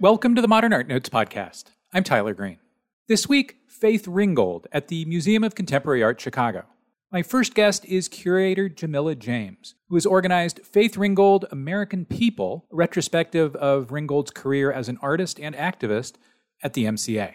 Welcome to the Modern Art Notes podcast. I'm Tyler Green. This week, Faith Ringgold at the Museum of Contemporary Art, Chicago. My first guest is curator Jamillah James, who has organized Faith Ringgold American People, a retrospective of Ringgold's career as an artist and activist at the MCA.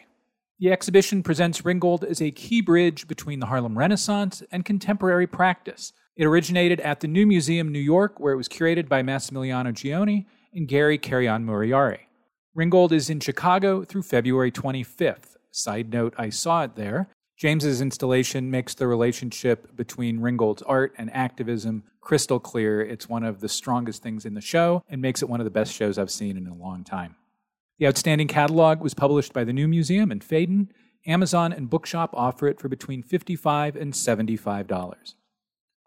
The exhibition presents Ringgold as a key bridge between the Harlem Renaissance and contemporary practice. It originated at the New Museum, New York, where it was curated by Massimiliano Gioni and Gary Carrion-Murayari. Ringgold is in Chicago through February 25th. Side note, I saw it there. James's installation makes the relationship between Ringgold's art and activism crystal clear. It's one of the strongest things in the show and makes it one of the best shows I've seen in a long time. The outstanding catalog was published by the New Museum in Phaidon. Amazon and Bookshop offer it for between 55 and $75.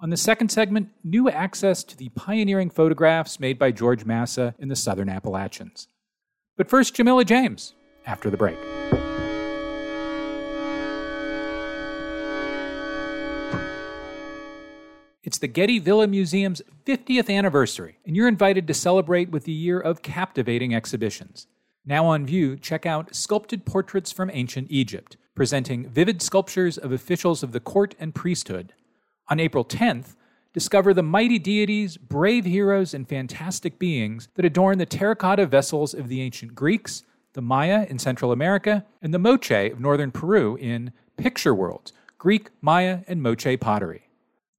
On the second segment, new access to the pioneering photographs made by George Masa in the Southern Appalachians. But first, Jamillah James, after the break. It's the Getty Villa Museum's 50th anniversary, and you're invited to celebrate with a year of captivating exhibitions. Now on view, check out Sculpted Portraits from Ancient Egypt, presenting vivid sculptures of officials of the court and priesthood. On April 10th, discover the mighty deities, brave heroes, and fantastic beings that adorn the terracotta vessels of the ancient Greeks, the Maya in Central America, and the Moche of northern Peru in Picture Worlds Greek, Maya, and Moche pottery.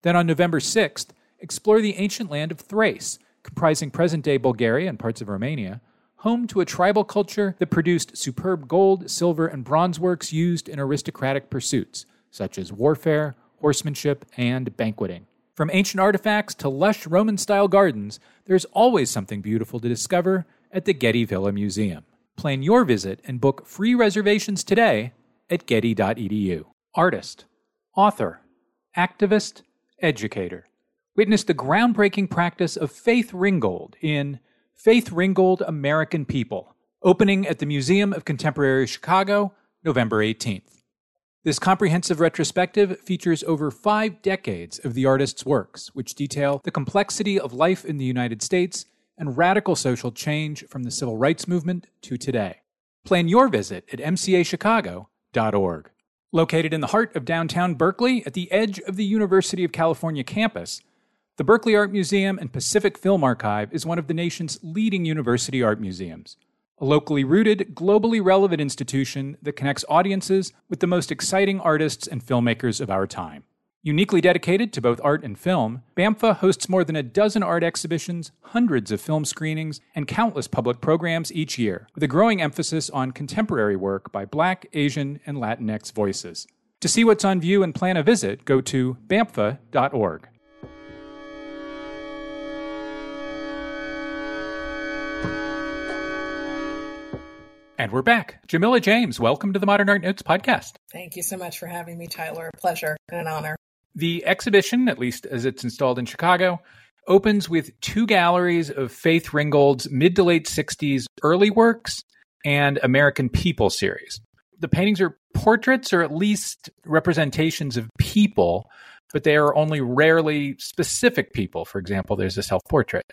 Then on November 6th, explore the ancient land of Thrace, comprising present day Bulgaria and parts of Romania, home to a tribal culture that produced superb gold, silver, and bronze works used in aristocratic pursuits, such as warfare, horsemanship, and banqueting. From ancient artifacts to lush Roman style gardens, there's always something beautiful to discover at the Getty Villa Museum. Plan your visit and book free reservations today at getty.edu. Artist, author, activist, educator. Witness the groundbreaking practice of Faith Ringgold in Faith Ringgold American People, opening at the Museum of Contemporary Chicago, November 18th. This comprehensive retrospective features over five decades of the artist's works, which detail the complexity of life in the United States and radical social change from the civil rights movement to today. Plan your visit at mcachicago.org. Located in the heart of downtown Berkeley, at the edge of the University of California campus, the Berkeley Art Museum and Pacific Film Archive is one of the nation's leading university art museums a locally rooted, globally relevant institution that connects audiences with the most exciting artists and filmmakers of our time. Uniquely dedicated to both art and film, BAMFA hosts more than a dozen art exhibitions, hundreds of film screenings, and countless public programs each year, with a growing emphasis on contemporary work by Black, Asian, and Latinx voices. To see what's on view and plan a visit, go to bamfa.org. And we're back. Jamillah James, welcome to the Modern Art Notes podcast. Thank you so much for having me, Tyler. A pleasure and an honor. The exhibition, at least as it's installed in Chicago, opens with two galleries of Faith Ringgold's mid to late 60s early works and American People series. The paintings are portraits or at least representations of people, but they are only rarely specific people. For example, there's a self portrait.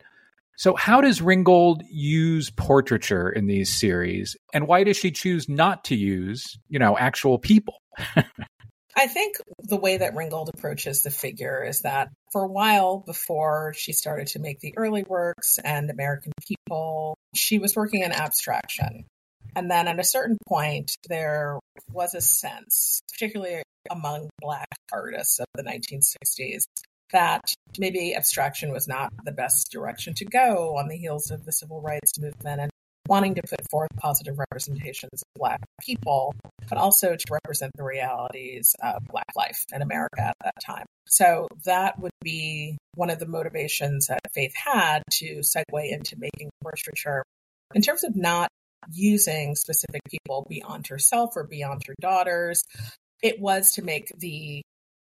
So, how does Ringgold use portraiture in these series, and why does she choose not to use, you know, actual people? I think the way that Ringgold approaches the figure is that for a while before she started to make the early works and American People, she was working in abstraction. And then at a certain point, there was a sense, particularly among Black artists of the 1960s, that maybe abstraction was not the best direction to go on the heels of the civil rights movement and wanting to put forth positive representations of Black people, but also to represent the realities of Black life in America at that time. So that would be one of the motivations that Faith had to segue into making portraiture. In terms of not using specific people beyond herself or beyond her daughters, it was to make the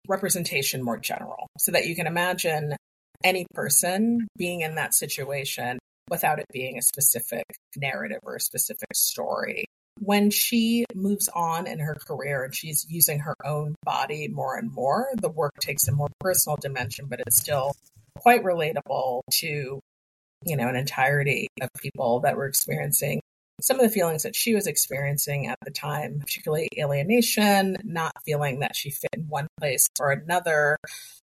representation more general so that you can imagine any person being in that situation without it being a specific narrative or a specific story. When she moves on in her career and she's using her own body more and more, the work takes a more personal dimension, but it's still quite relatable to, you know, an entirety of people that were experiencing some of the feelings that she was experiencing at the time, particularly alienation, not feeling that she fit in one place or another,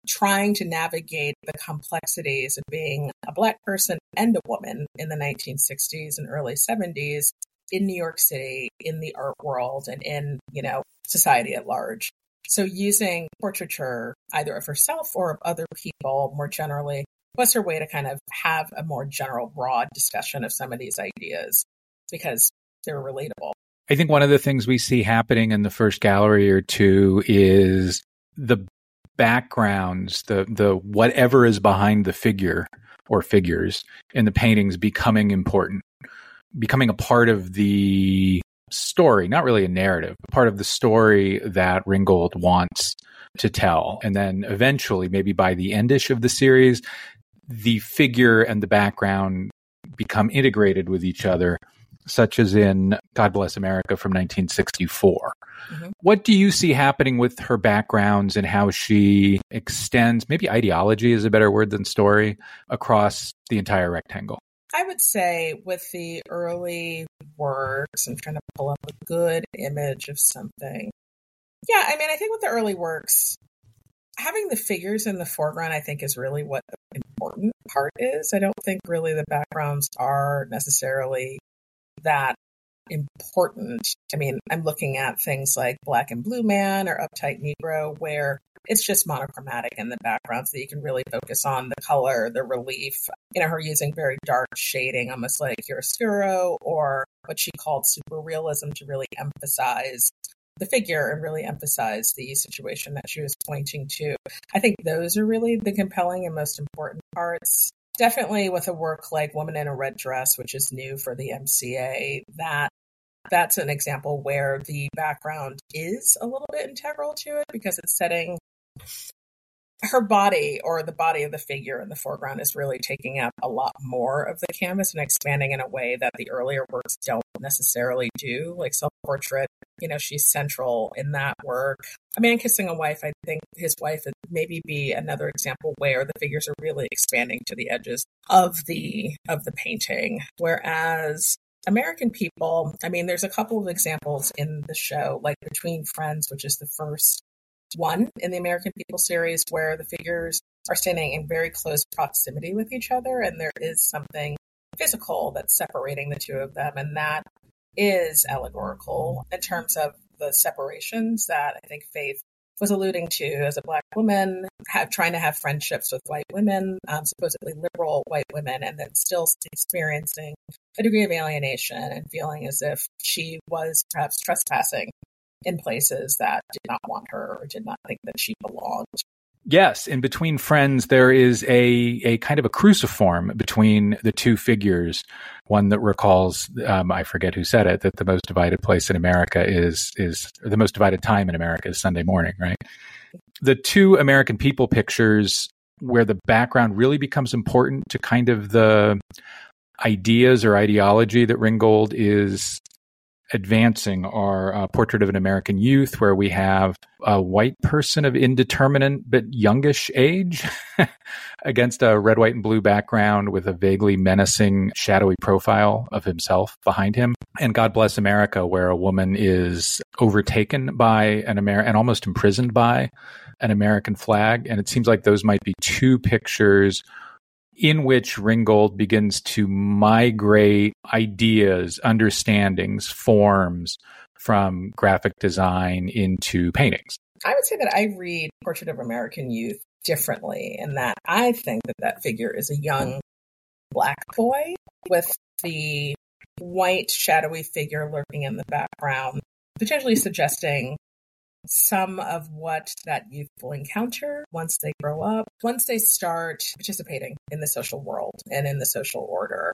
trying to navigate the complexities of being a Black person and a woman in the 1960s and early 70s in New York City, in the art world, and in, you know, society at large. So using portraiture either of herself or of other people more generally was her way to kind of have a more general, broad discussion of some of these ideas because they're relatable. I think one of the things we see happening in the first gallery or two is the backgrounds, the the whatever is behind the figure or figures in the paintings becoming important, becoming a part of the story, not really a narrative, but part of the story that Ringgold wants to tell. And then eventually, maybe by the endish of the series, the figure and the background become integrated with each other, such as in God Bless America from 1964. Mm-hmm. What do you see happening with her backgrounds and how she extends, maybe ideology is a better word than story, across the entire rectangle? I would say with the early works, I'm trying to pull up a good image of something. Yeah, I mean, I think with the early works, having the figures in the foreground, I think, is really what the important part is. I don't think really the backgrounds are necessarily that important. I mean, I'm looking at things like Black and Blue Man or Uptight Negro, where it's just monochromatic in the background so that you can really focus on the color, the relief. You know, her using very dark shading, almost like chiaroscuro or what she called super realism to really emphasize the figure and really emphasize the situation that she was pointing to. I think those are really the compelling and most important parts. Definitely with a work like Woman in a Red Dress, which is new for the MCA, that that's an example where the background is a little bit integral to it because it's setting her body or the body of the figure in the foreground is really taking up a lot more of the canvas and expanding in a way that the earlier works don't necessarily do. Like self portrait, you know, she's central in that work. A man kissing a wife, I think his wife would maybe be another example where the figures are really expanding to the edges of the of the painting. Whereas American people, I mean, there's a couple of examples in the show, like Between Friends, which is the first one in the American People series where the figures are standing in very close proximity with each other, and there is something physical that's separating the two of them, and that is allegorical in terms of the separations that I think Faith was alluding to as a black woman, have, trying to have friendships with white women, um, supposedly liberal white women, and then still experiencing a degree of alienation and feeling as if she was perhaps trespassing in places that did not want her or did not think that she belonged. Yes, in between friends, there is a a kind of a cruciform between the two figures. One that recalls, um, I forget who said it, that the most divided place in America is is the most divided time in America is Sunday morning, right? The two American people pictures where the background really becomes important to kind of the ideas or ideology that Ringgold is advancing our uh, portrait of an American youth, where we have a white person of indeterminate but youngish age against a red, white, and blue background with a vaguely menacing, shadowy profile of himself behind him. And God Bless America, where a woman is overtaken by an American and almost imprisoned by an American flag. And it seems like those might be two pictures in which Ringgold begins to migrate ideas, understandings, forms from graphic design into paintings. I would say that I read Portrait of American Youth differently in that I think that that figure is a young black boy with the white shadowy figure lurking in the background, potentially suggesting some of what that youth will encounter once they grow up, once they start participating in the social world and in the social order.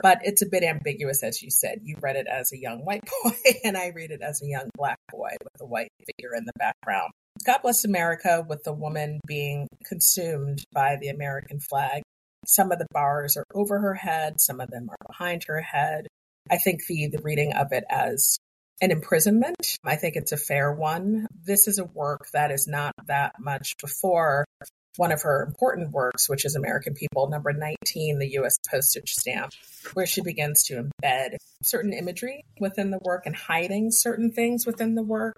But it's a bit ambiguous, as you said. You read it as a young white boy, and I read it as a young black boy with a white figure in the background. God Bless America, with the woman being consumed by the American flag. Some of the bars are over her head, some of them are behind her head. I think the, the reading of it as an imprisonment. I think it's a fair one. This is a work that is not that much before one of her important works, which is American People, number 19, the U.S. postage stamp, where she begins to embed certain imagery within the work and hiding certain things within the work.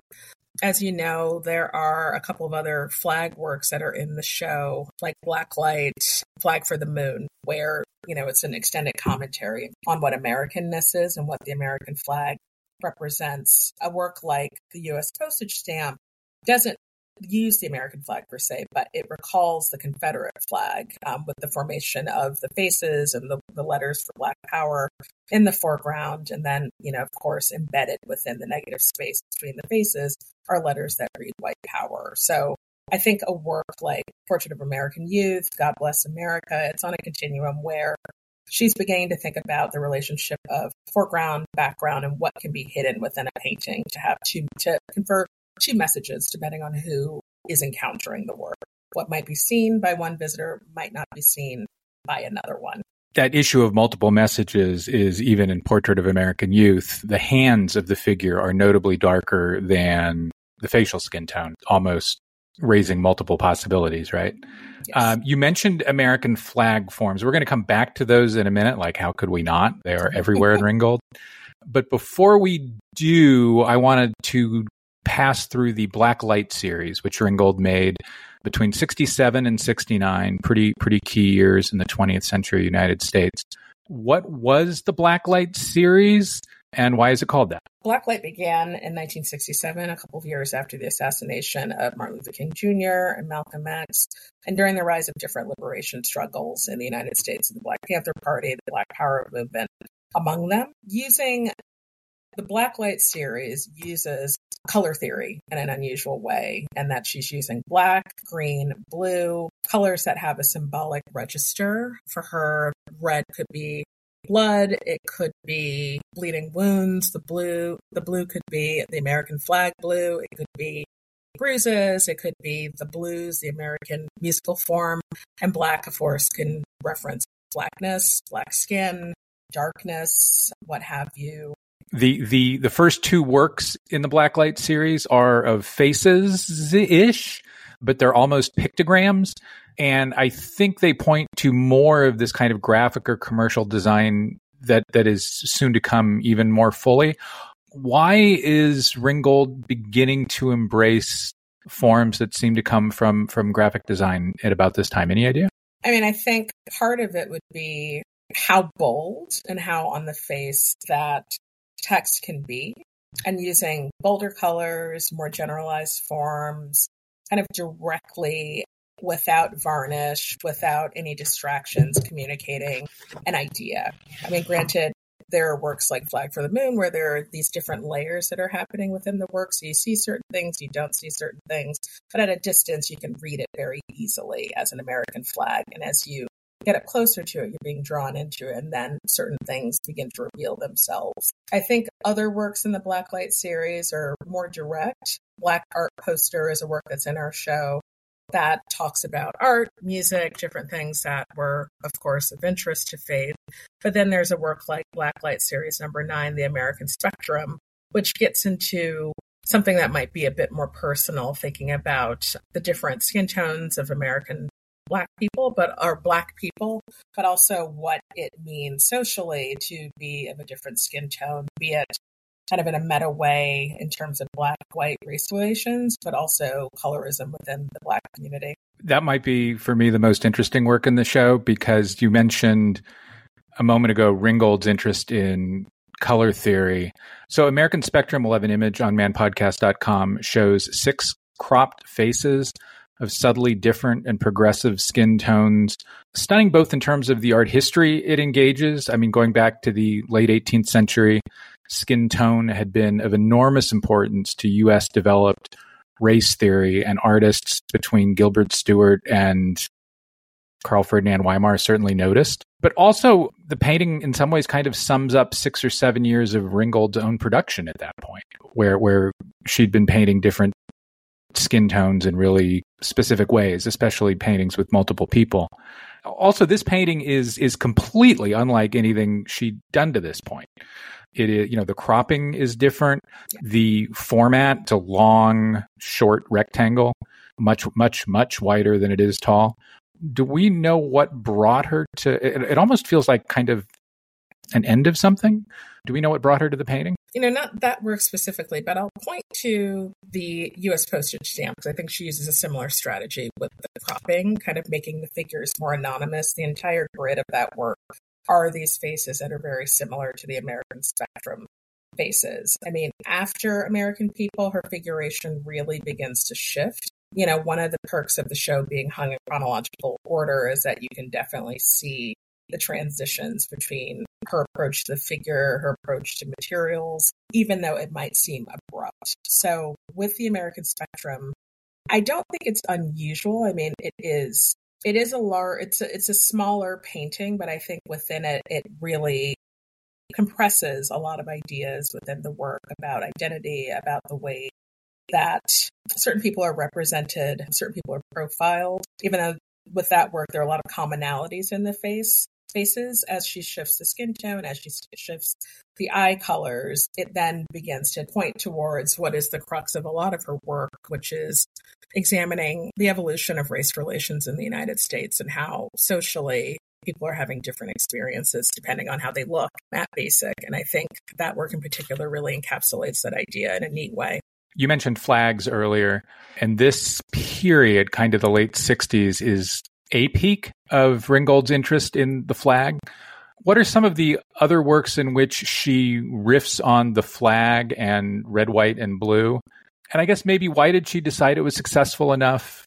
As you know, there are a couple of other flag works that are in the show, like Blacklight, Flag for the Moon, where, you know, it's an extended commentary on what Americanness is and what the American flag represents. A work like the U.S. postage stamp doesn't use the American flag per se, but it recalls the Confederate flag um, with the formation of the faces and the, the letters for Black Power in the foreground. And then, you know, of course, embedded within the negative space between the faces are letters that read white power. So I think a work like Portrait of American Youth, God Bless America, it's on a continuum where she's beginning to think about the relationship of foreground, background, and what can be hidden within a painting to have two, to convert two messages depending on who is encountering the work. What might be seen by one visitor might not be seen by another one. That issue of multiple messages is even in Portrait of American Youth. The hands of the figure are notably darker than the facial skin tone, almost raising multiple possibilities, right? Yes. Um, you mentioned American flag forms. We're going to come back to those in a minute. Like, how could we not? They are everywhere in Ringgold. But before we do, I wanted to pass through the Blacklight series, which Ringgold made between 67 and 69, pretty pretty key years in the 20th century United States. What was the Blacklight series and why is it called that? Blacklight began in 1967, a couple of years after the assassination of Martin Luther King Jr. and Malcolm X, and during the rise of different liberation struggles in the United States, the Black Panther Party, the Black Power movement among them, using the Blacklight series uses color theory in an unusual way, and that she's using black, green, blue, colors that have a symbolic register. For her, red could be blood, it could be bleeding wounds, the blue, the blue could be the American flag blue, it could be bruises, it could be the blues, the American musical form, and black, of course, can reference blackness, black skin, darkness, what have you. The the the first two works in the Blacklight series are of faces ish, but they're almost pictograms, and I think they point to more of this kind of graphic or commercial design that that is soon to come even more fully. Why is Ringgold beginning to embrace forms that seem to come from from graphic design at about this time? Any idea? I mean, I think part of it would be how bold and how on the face that text can be and using bolder colors, more generalized forms, kind of directly without varnish, without any distractions, communicating an idea. I mean, granted, there are works like Flag for the Moon where there are these different layers that are happening within the work. So you see certain things, you don't see certain things, but at a distance, you can read it very easily as an American flag. And as you get up closer to it, you're being drawn into it, and then certain things begin to reveal themselves. I think other works in the Blacklight series are more direct. Black Art Poster is a work that's in our show that talks about art, music, different things that were, of course, of interest to Faith. But then there's a work like Blacklight Series number nine, The American Spectrum, which gets into something that might be a bit more personal, thinking about the different skin tones of American black people, but are black people, but also what it means socially to be of a different skin tone, be it kind of in a meta way in terms of black white race relations, but also colorism within the black community. That might be for me the most interesting work in the show because you mentioned a moment ago Ringgold's interest in color theory. So American Spectrum 11 image on manpodcast.com shows six cropped faces of subtly different and progressive skin tones. Stunning both in terms of the art history it engages. I mean, going back to the late 18th century, skin tone had been of enormous importance to US developed race theory, and artists between Gilbert Stuart and Carl Ferdinand Wimar certainly noticed. But also, the painting in some ways kind of sums up six or seven years of Ringgold's own production at that point, where where she'd been painting different skin tones in really specific ways, especially paintings with multiple people. Also, this painting is is completely unlike anything she'd done to this point. It is, you know, the cropping is different. The format, a long, short rectangle. much, much, much wider than it is tall. Do we know what brought her to it? It almost feels like kind of an end of something. Do we know what brought her to the painting? You know, not that work specifically, but I'll point to the US postage stamp because I think she uses a similar strategy with the cropping, kind of making the figures more anonymous. The entire grid of that work are these faces that are very similar to the American spectrum faces. I mean, after American People, her figuration really begins to shift. You know, one of the perks of the show being hung in chronological order is that you can definitely see the transitions between her approach to the figure, her approach to materials, even though it might seem abrupt. So, with the American Spectrum, I don't think it's unusual. I mean, it is it is a large it's a, it's a smaller painting, but I think within it it really compresses a lot of ideas within the work about identity, about the way that certain people are represented, certain people are profiled, even though with that work there are a lot of commonalities in the face faces as she shifts the skin tone, as she shifts the eye colors, it then begins to point towards what is the crux of a lot of her work, which is examining the evolution of race relations in the United States and how socially people are having different experiences depending on how they look at basic. And I think that work in particular really encapsulates that idea in a neat way. You mentioned flags earlier, and this period, kind of the late 60s, is a peak of Ringgold's interest in the flag. What are some of the other works in which she riffs on the flag and red, white, and blue? And I guess maybe why did she decide it was successful enough,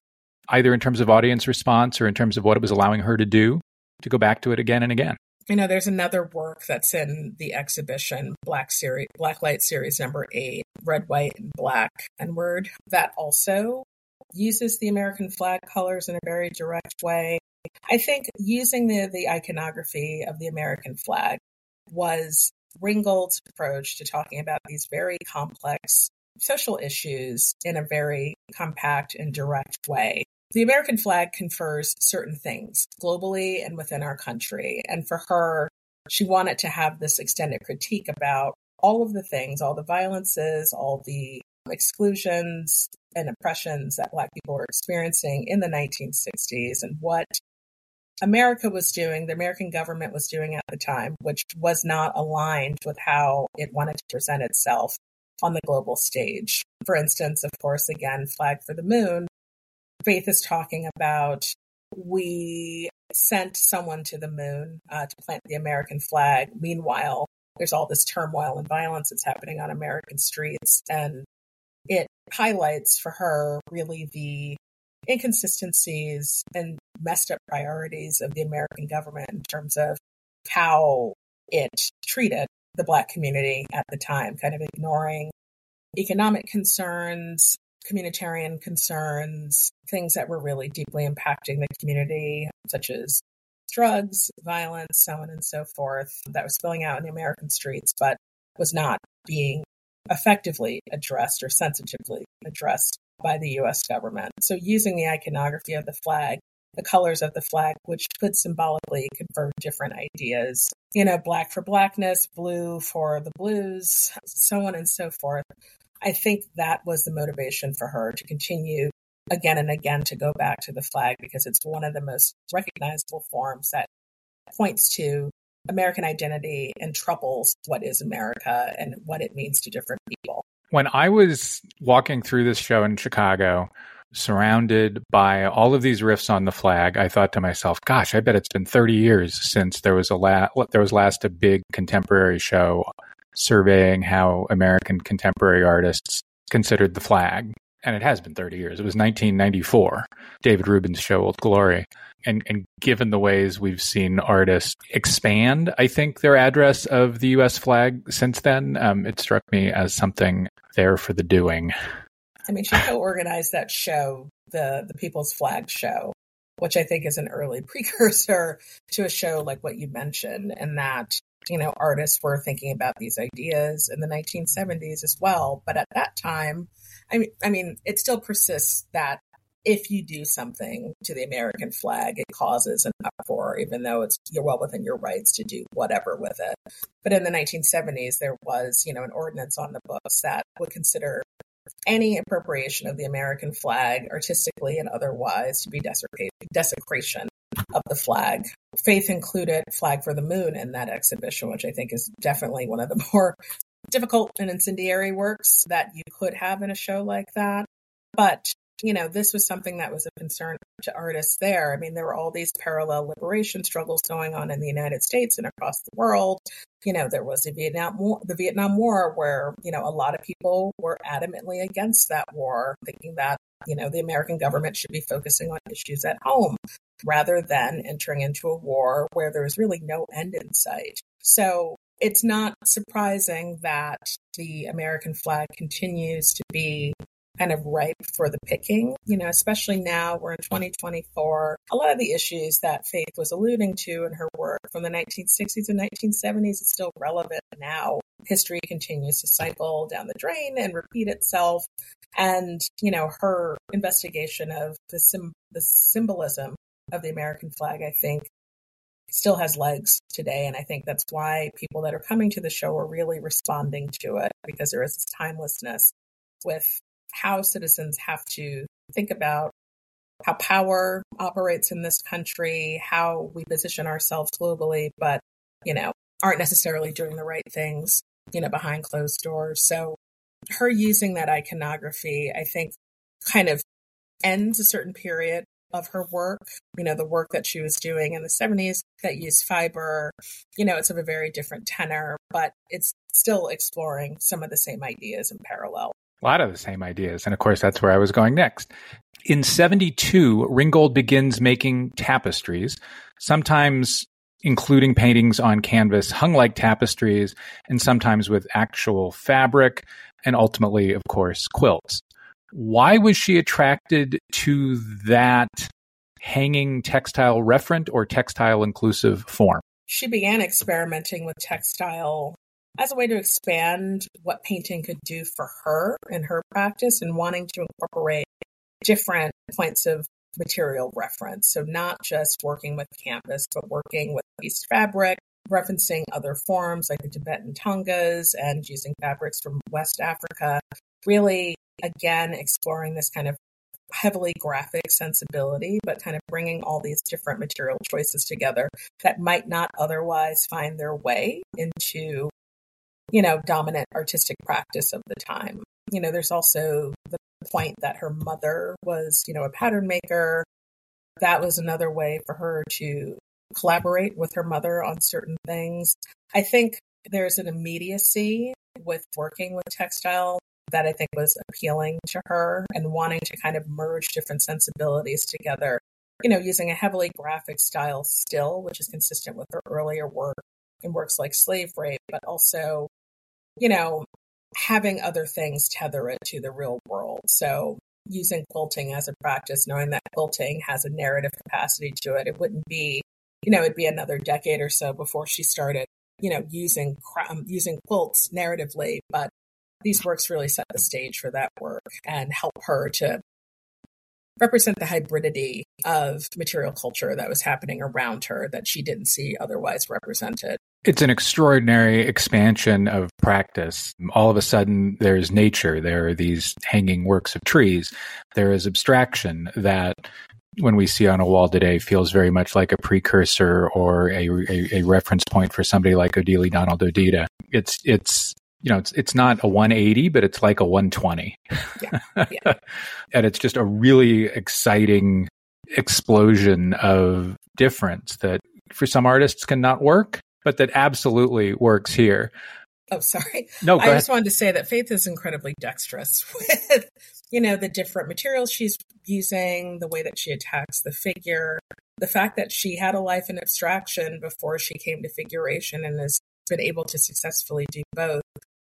either in terms of audience response or in terms of what it was allowing her to do, to go back to it again and again? You know, there's another work that's in the exhibition, Black Series, Black Light Series number eight, Red, White, and Black, and Word, that also uses the American flag colors in a very direct way. I think using the, the iconography of the American flag was Ringgold's approach to talking about these very complex social issues in a very compact and direct way. The American flag confers certain things globally and within our country. And for her, she wanted to have this extended critique about all of the things, all the violences, all the exclusions and oppressions that Black people were experiencing in the 1960s and what America was doing, the American government was doing at the time, which was not aligned with how it wanted to present itself on the global stage. For instance, of course, again, Flag for the Moon, Faith is talking about we sent someone to the moon uh, to plant the American flag. Meanwhile, there's all this turmoil and violence that's happening on American streets. And it highlights for her really the inconsistencies and messed up priorities of the American government in terms of how it treated the Black community at the time, kind of ignoring economic concerns, communitarian concerns, things that were really deeply impacting the community, such as drugs, violence, so on and so forth, that was spilling out in the American streets, but was not being effectively addressed or sensitively addressed by the US government. So, using the iconography of the flag, the colors of the flag, which could symbolically confer different ideas, you know, black for blackness, blue for the blues, so on and so forth. I think that was the motivation for her to continue again and again to go back to the flag because it's one of the most recognizable forms that points to American identity and troubles what is America and what it means to different people. When I was walking through this show in Chicago, surrounded by all of these riffs on the flag, I thought to myself, "Gosh, I bet it's been 30 years since there was a la- there was last a big contemporary show surveying how American contemporary artists considered the flag." And it has been 30 years. It was 1994, David Rubin's show Old Glory and, and given the ways we've seen artists expand, I think their address of the U.S. flag since then, um, it struck me as something there for the doing. I mean, she co-organized that show, the the People's Flag Show, which I think is an early precursor to a show like what you mentioned, and that you know artists were thinking about these ideas in the 1970s as well. But at that time, I mean, I mean, it still persists that if you do something to the American flag, it causes an uproar, even though it's you're well within your rights to do whatever with it. But in the 1970s, there was, you know, an ordinance on the books that would consider any appropriation of the American flag, artistically and otherwise, to be desecration of the flag. Faith included Flag for the Moon in that exhibition, which I think is definitely one of the more difficult and incendiary works that you could have in a show like that. But you know, this was something that was a concern to artists there. I mean, there were all these parallel liberation struggles going on in the United States and across the world. You know, there was the Vietnam War, the Vietnam War, where you know a lot of people were adamantly against that war, thinking that you know the American government should be focusing on issues at home rather than entering into a war where there is really no end in sight. So it's not surprising that the American flag continues to be kind of ripe for the picking, you know, especially now we're in 2024. A lot of the issues that Faith was alluding to in her work from the 1960s and 1970s is still relevant now. History continues to cycle down the drain and repeat itself. And, you know, her investigation of the, sim- the symbolism of the American flag, I think, still has legs today. And I think that's why people that are coming to the show are really responding to it because there is this timelessness with how citizens have to think about how power operates in this country, how we position ourselves globally, but, you know, aren't necessarily doing the right things, you know, behind closed doors. So her using that iconography, I think, kind of ends a certain period of her work, you know, the work that she was doing in the 70s that used fiber, you know, it's of a very different tenor, but it's still exploring some of the same ideas in parallel. A lot of the same ideas. And of course, that's where I was going next. In 72, Ringgold begins making tapestries, sometimes including paintings on canvas hung like tapestries, and sometimes with actual fabric, and ultimately, of course, quilts. Why was she attracted to that hanging textile referent or textile inclusive form? She began experimenting with textile as a way to expand what painting could do for her in her practice and wanting to incorporate different points of material reference. So, not just working with canvas, but working with piece fabric, referencing other forms like the Tibetan thangkas and using fabrics from West Africa. Really, again, exploring this kind of heavily graphic sensibility, but kind of bringing all these different material choices together that might not otherwise find their way into you know, dominant artistic practice of the time. You know, there's also the point that her mother was, you know, a pattern maker. That was another way for her to collaborate with her mother on certain things. I think there's an immediacy with working with textile that I think was appealing to her and wanting to kind of merge different sensibilities together. You know, using a heavily graphic style still, which is consistent with her earlier work in works like Slave Rape, but also you know, having other things tether it to the real world. So using quilting as a practice, knowing that quilting has a narrative capacity to it, it wouldn't be, you know, it'd be another decade or so before she started, you know, using um, using quilts narratively. But these works really set the stage for that work and help her to represent the hybridity of material culture that was happening around her that she didn't see otherwise represented. It's an extraordinary expansion of practice. All of a sudden, there's nature. There are these hanging works of trees. There is abstraction that when we see on a wall today feels very much like a precursor or a, a, a reference point for somebody like Odili Donald Odita. It's, it's, you know, it's, it's not a 180, but it's like a 120. Yeah. Yeah. and it's just a really exciting explosion of difference that for some artists cannot work but that absolutely works here. Oh, sorry. No, I ahead. just wanted to say that Faith is incredibly dexterous with, you know, the different materials she's using, the way that she attacks the figure, the fact that she had a life in abstraction before she came to figuration and has been able to successfully do both.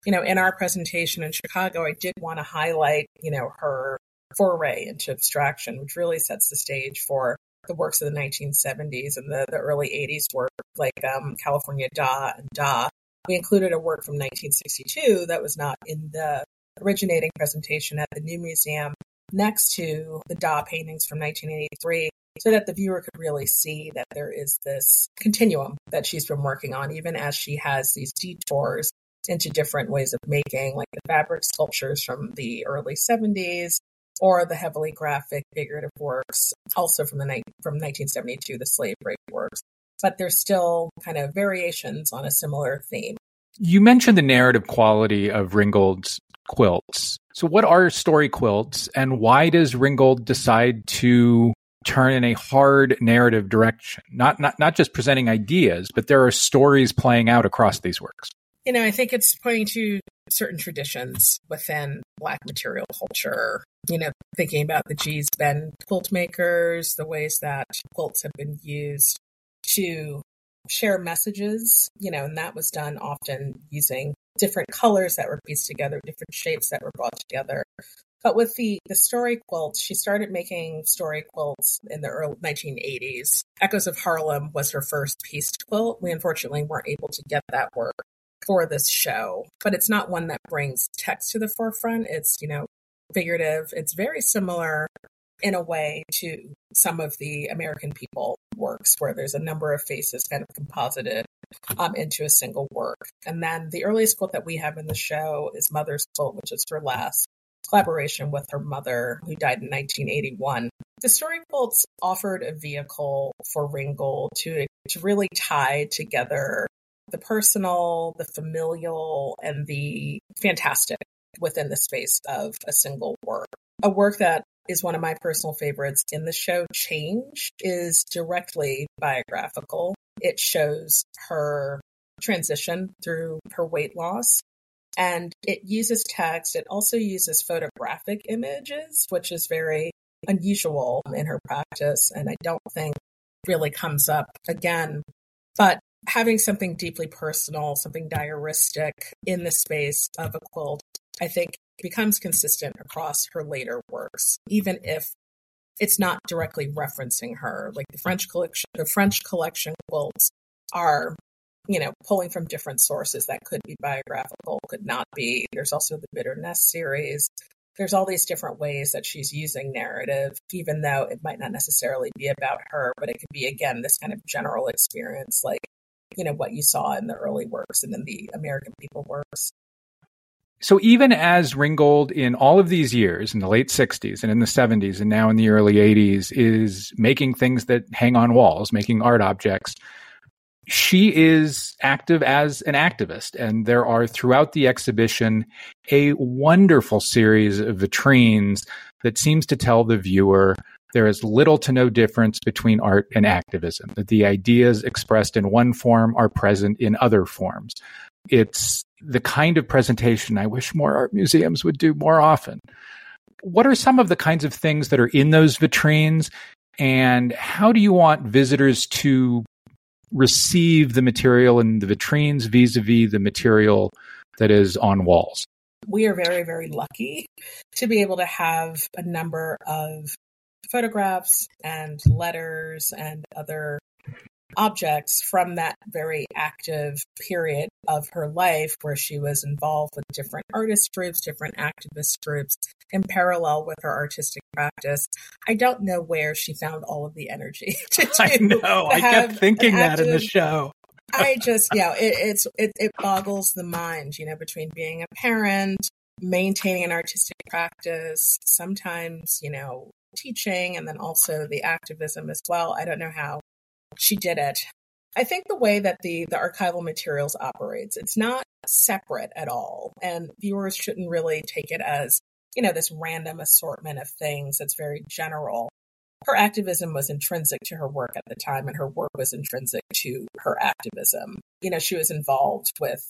You know, in our presentation in Chicago, I did want to highlight, you know, her foray into abstraction, which really sets the stage for the works of the 1970s and the, the early 80s work, like um, California Da and Da. We included a work from 1962 that was not in the originating presentation at the New Museum next to the Da paintings from 1983 so that the viewer could really see that there is this continuum that she's been working on, even as she has these detours into different ways of making, like the fabric sculptures from the early 70s or the heavily graphic figurative works, also from the from 1972, the slave works. But there's still kind of variations on a similar theme. You mentioned the narrative quality of Ringgold's quilts. So, what are story quilts, and why does Ringgold decide to turn in a hard narrative direction? Not not not just presenting ideas, but there are stories playing out across these works. You know, I think it's pointing to certain traditions within Black material culture. You know, thinking about the Gee's Bend quilt makers, the ways that quilts have been used to share messages, you know, and that was done often using different colors that were pieced together, different shapes that were brought together. But with the, the story quilts, she started making story quilts in the early 1980s. Echoes of Harlem was her first pieced quilt. We unfortunately weren't able to get that work for this show, but it's not one that brings text to the forefront. It's, you know, figurative. It's very similar in a way to some of the American People works where there's a number of faces kind of composited um, into a single work. And then the earliest quote that we have in the show is Mother's Quilt, which is her last collaboration with her mother, who died in 1981. The story quilts offered a vehicle for Ringgold to, to really tie together the personal, the familial, and the fantastic within the space of a single work. A work that is one of my personal favorites in the show Change is directly biographical. It shows her transition through her weight loss and it uses text. It also uses photographic images, which is very unusual in her practice and I don't think really comes up again. But having something deeply personal, something diaristic in the space of a quilt, I think becomes consistent across her later works, even if it's not directly referencing her. Like the French collection, the French collection quilts are, you know, pulling from different sources that could be biographical, could not be. There's also the Bitter Nest series. There's all these different ways that she's using narrative, even though it might not necessarily be about her, but it could be again this kind of general experience, like you know what you saw in the early works and in the American People works. So even as Ringgold in all of these years, in the late 60s and in the 70s and now in the early 80s, is making things that hang on walls, making art objects, she is active as an activist. And there are throughout the exhibition a wonderful series of vitrines that seems to tell the viewer there is little to no difference between art and activism, that the ideas expressed in one form are present in other forms. It's the kind of presentation I wish more art museums would do more often. What are some of the kinds of things that are in those vitrines? And how do you want visitors to receive the material in the vitrines vis a vis the material that is on walls? We are very, very lucky to be able to have a number of photographs and letters and other objects from that very active period of her life where she was involved with different artist groups, different activist groups in parallel with her artistic practice. I don't know where she found all of the energy to do. I know. I kept thinking that in the show. I just, yeah, it, it's it, it boggles the mind, you know, between being a parent, maintaining an artistic practice, sometimes, you know, teaching, and then also the activism as well. I don't know how she did it. I think the way that the the archival materials operates, it's not separate at all, and viewers shouldn't really take it as you know this random assortment of things. It's very general. Her activism was intrinsic to her work at the time, and her work was intrinsic to her activism. You know, she was involved with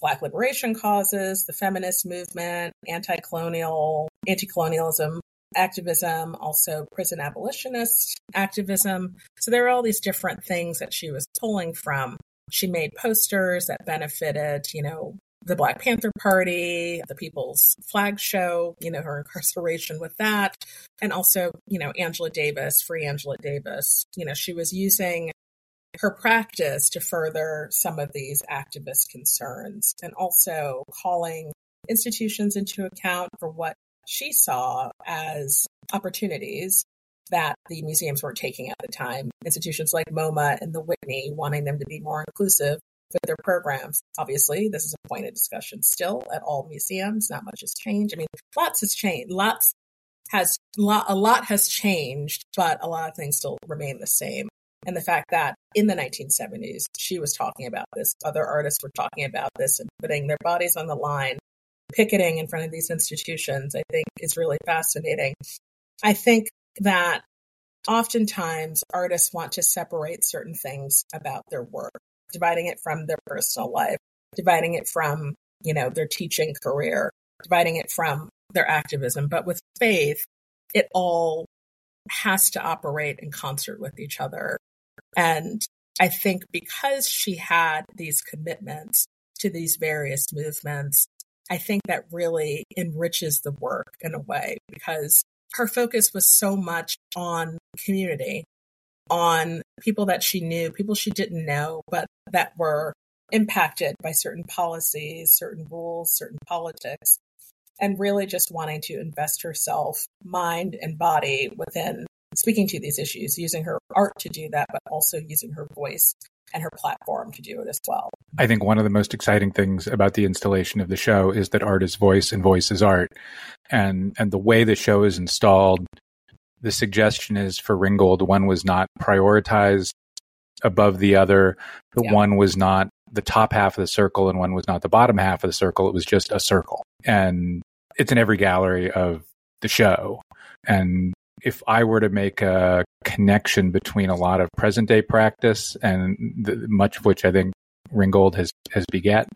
Black liberation causes, the feminist movement, anti-colonial, anti-colonialism activism, also prison abolitionist activism. So there are all these different things that she was pulling from. She made posters that benefited, you know, the Black Panther Party, the People's Flag Show, you know, her incarceration with that, and also, you know, Angela Davis, free Angela Davis. You know, she was using her practice to further some of these activist concerns and also calling institutions into account for what she saw as opportunities that the museums weren't taking at the time. Institutions like MoMA and the Whitney wanting them to be more inclusive with their programs. Obviously, this is a point of discussion still at all museums. Not much has changed. I mean, lots has changed. Lots has a lot has changed, but a lot of things still remain the same. And the fact that in the 1970s, she was talking about this, other artists were talking about this and putting their bodies on the line, picketing in front of these institutions, I think is really fascinating. I think that oftentimes artists want to separate certain things about their work, dividing it from their personal life, dividing it from, you know, their teaching career, dividing it from their activism. But with faith, it all has to operate in concert with each other. And I think because she had these commitments to these various movements, I think that really enriches the work in a way because her focus was so much on community, on people that she knew, people she didn't know, but that were impacted by certain policies, certain rules, certain politics, and really just wanting to invest herself, mind and body within speaking to these issues, using her art to do that, but also using her voice and her platform to do it as well. I think one of the most exciting things about the installation of the show is that art is voice and voice is art. And and the way the show is installed, the suggestion is for Ringgold, one was not prioritized above the other, but yeah. one was not the top half of the circle and one was not the bottom half of the circle. It was just a circle. And it's in every gallery of the show. And if I were to make a connection between a lot of present day practice and the, much of which I think Ringgold has, has beget,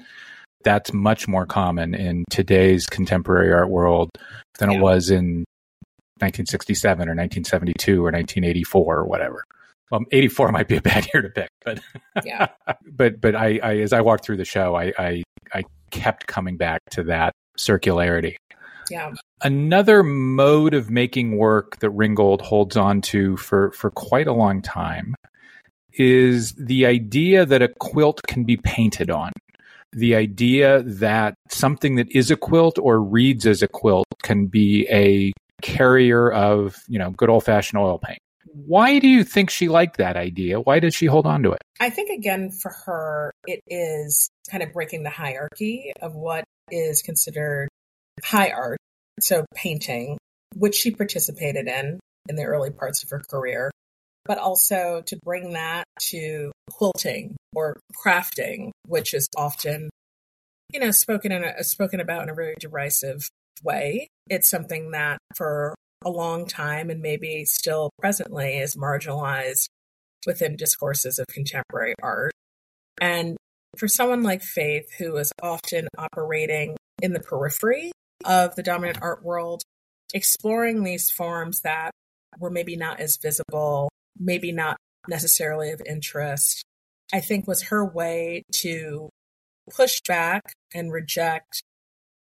that's much more common in today's contemporary art world than yeah. it was in 1967 or 1972 or 1984 or whatever. Well, 84 might be a bad year to pick, but yeah. but but I, I as I walked through the show, I, I I kept coming back to that circularity yeah. Another mode of making work that Ringgold holds on to for, for quite a long time is the idea that a quilt can be painted on. The idea that something that is a quilt or reads as a quilt can be a carrier of, you know, good old fashioned oil paint. Why do you think she liked that idea? Why did she hold on to it? I think, again, for her, it is kind of breaking the hierarchy of what is considered high art, so painting, which she participated in in the early parts of her career, but also to bring that to quilting or crafting, which is often, you know, spoken in a, spoken about in a very derisive way. It's something that for a long time and maybe still presently is marginalized within discourses of contemporary art. And for someone like Faith, who is often operating in the periphery of the dominant art world, exploring these forms that were maybe not as visible, maybe not necessarily of interest, I think was her way to push back and reject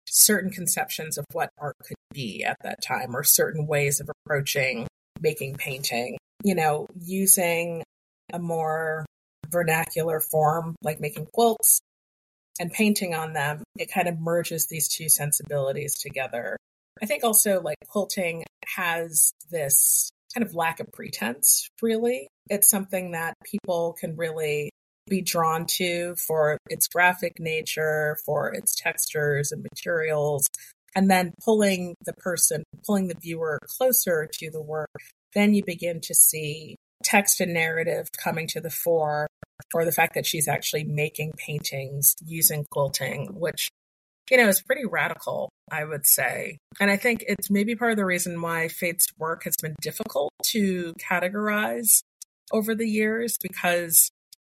certain conceptions of what art could be at that time or certain ways of approaching making painting. You know, using a more vernacular form like making quilts and painting on them, it kind of merges these two sensibilities together. I think also like quilting has this kind of lack of pretense, really. It's something that people can really be drawn to for its graphic nature, for its textures and materials, and then pulling the person, pulling the viewer closer to the work, then you begin to see text and narrative coming to the fore or the fact that she's actually making paintings using quilting, which, you know, is pretty radical, I would say. And I think it's maybe part of the reason why Faith's work has been difficult to categorize over the years because,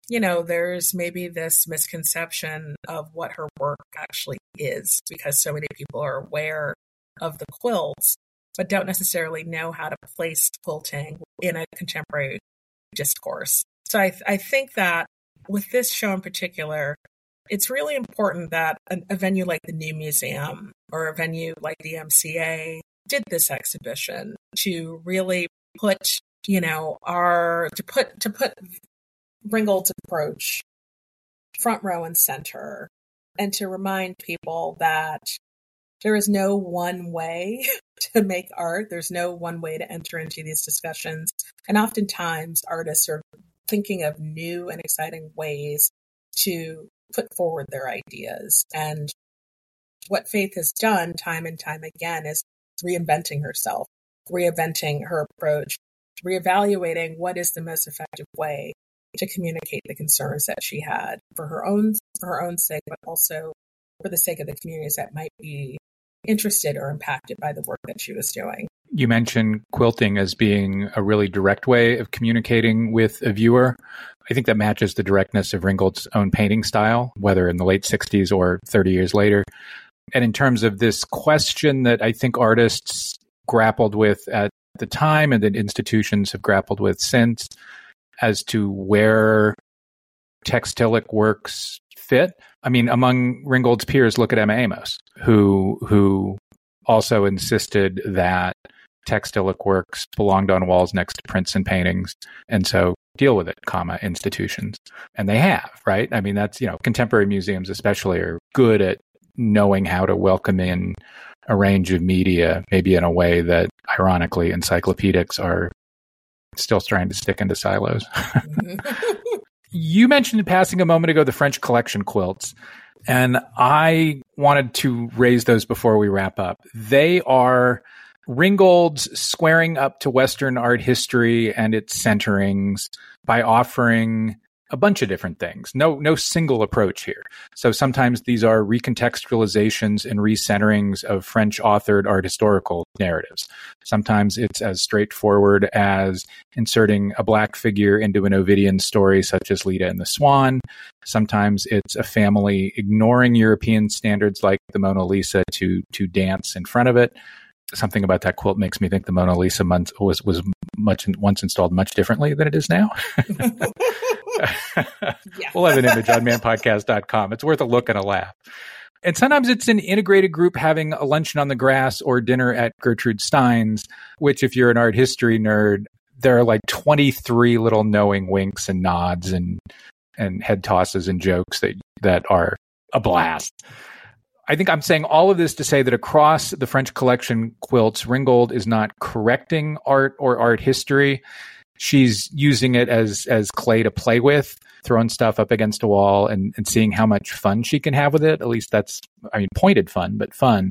you know, there's maybe this misconception of what her work actually is because so many people are aware of the quilts, but don't necessarily know how to place quilting in a contemporary discourse. So I, I think that with this show in particular, it's really important that a, a venue like the New Museum or a venue like the MCA did this exhibition to really put, you know, our to put to put Ringgold's approach front row and center and to remind people that there is no one way to make art. There's no one way to enter into these discussions. And oftentimes artists are thinking of new and exciting ways to put forward their ideas. And what Faith has done time and time again is reinventing herself, reinventing her approach, reevaluating what is the most effective way to communicate the concerns that she had for her own for her own sake, but also for the sake of the communities that might be interested or impacted by the work that she was doing. You mentioned quilting as being a really direct way of communicating with a viewer. I think that matches the directness of Ringgold's own painting style, whether in the late 60s or 30 years later. And in terms of this question that I think artists grappled with at the time and that institutions have grappled with since as to where textilic works fit. I mean, among Ringgold's peers, look at Emma Amos, who who also insisted that textilic works belonged on walls next to prints and paintings, and so deal with it, comma institutions, and they have, right? I mean, that's you know, contemporary museums especially are good at knowing how to welcome in a range of media, maybe in a way that, ironically, encyclopedics are still trying to stick into silos. you mentioned in passing a moment ago the French collection quilts, and I wanted to raise those before we wrap up. They are Ringgold's squaring up to Western art history and its centerings by offering a bunch of different things. No, no single approach here. So sometimes these are recontextualizations and recenterings of French authored art historical narratives. Sometimes it's as straightforward as inserting a black figure into an Ovidian story, such as Leda and the Swan. Sometimes it's a family ignoring European standards like the Mona Lisa to to dance in front of it something about that quilt makes me think the Mona Lisa was was much once installed much differently than it is now. We'll have an image on manpodcast.com. It's worth a look and a laugh. And sometimes it's an integrated group having a luncheon on the grass or dinner at Gertrude Stein's, which, if you're an art history nerd, there are like 23 little knowing winks and nods and and head tosses and jokes that that are a blast. I think I'm saying all of this to say that across the French collection quilts, Ringgold is not correcting art or art history. She's using it as as clay to play with throwing stuff up against a wall and, and seeing how much fun she can have with it. At least that's i mean pointed fun but fun.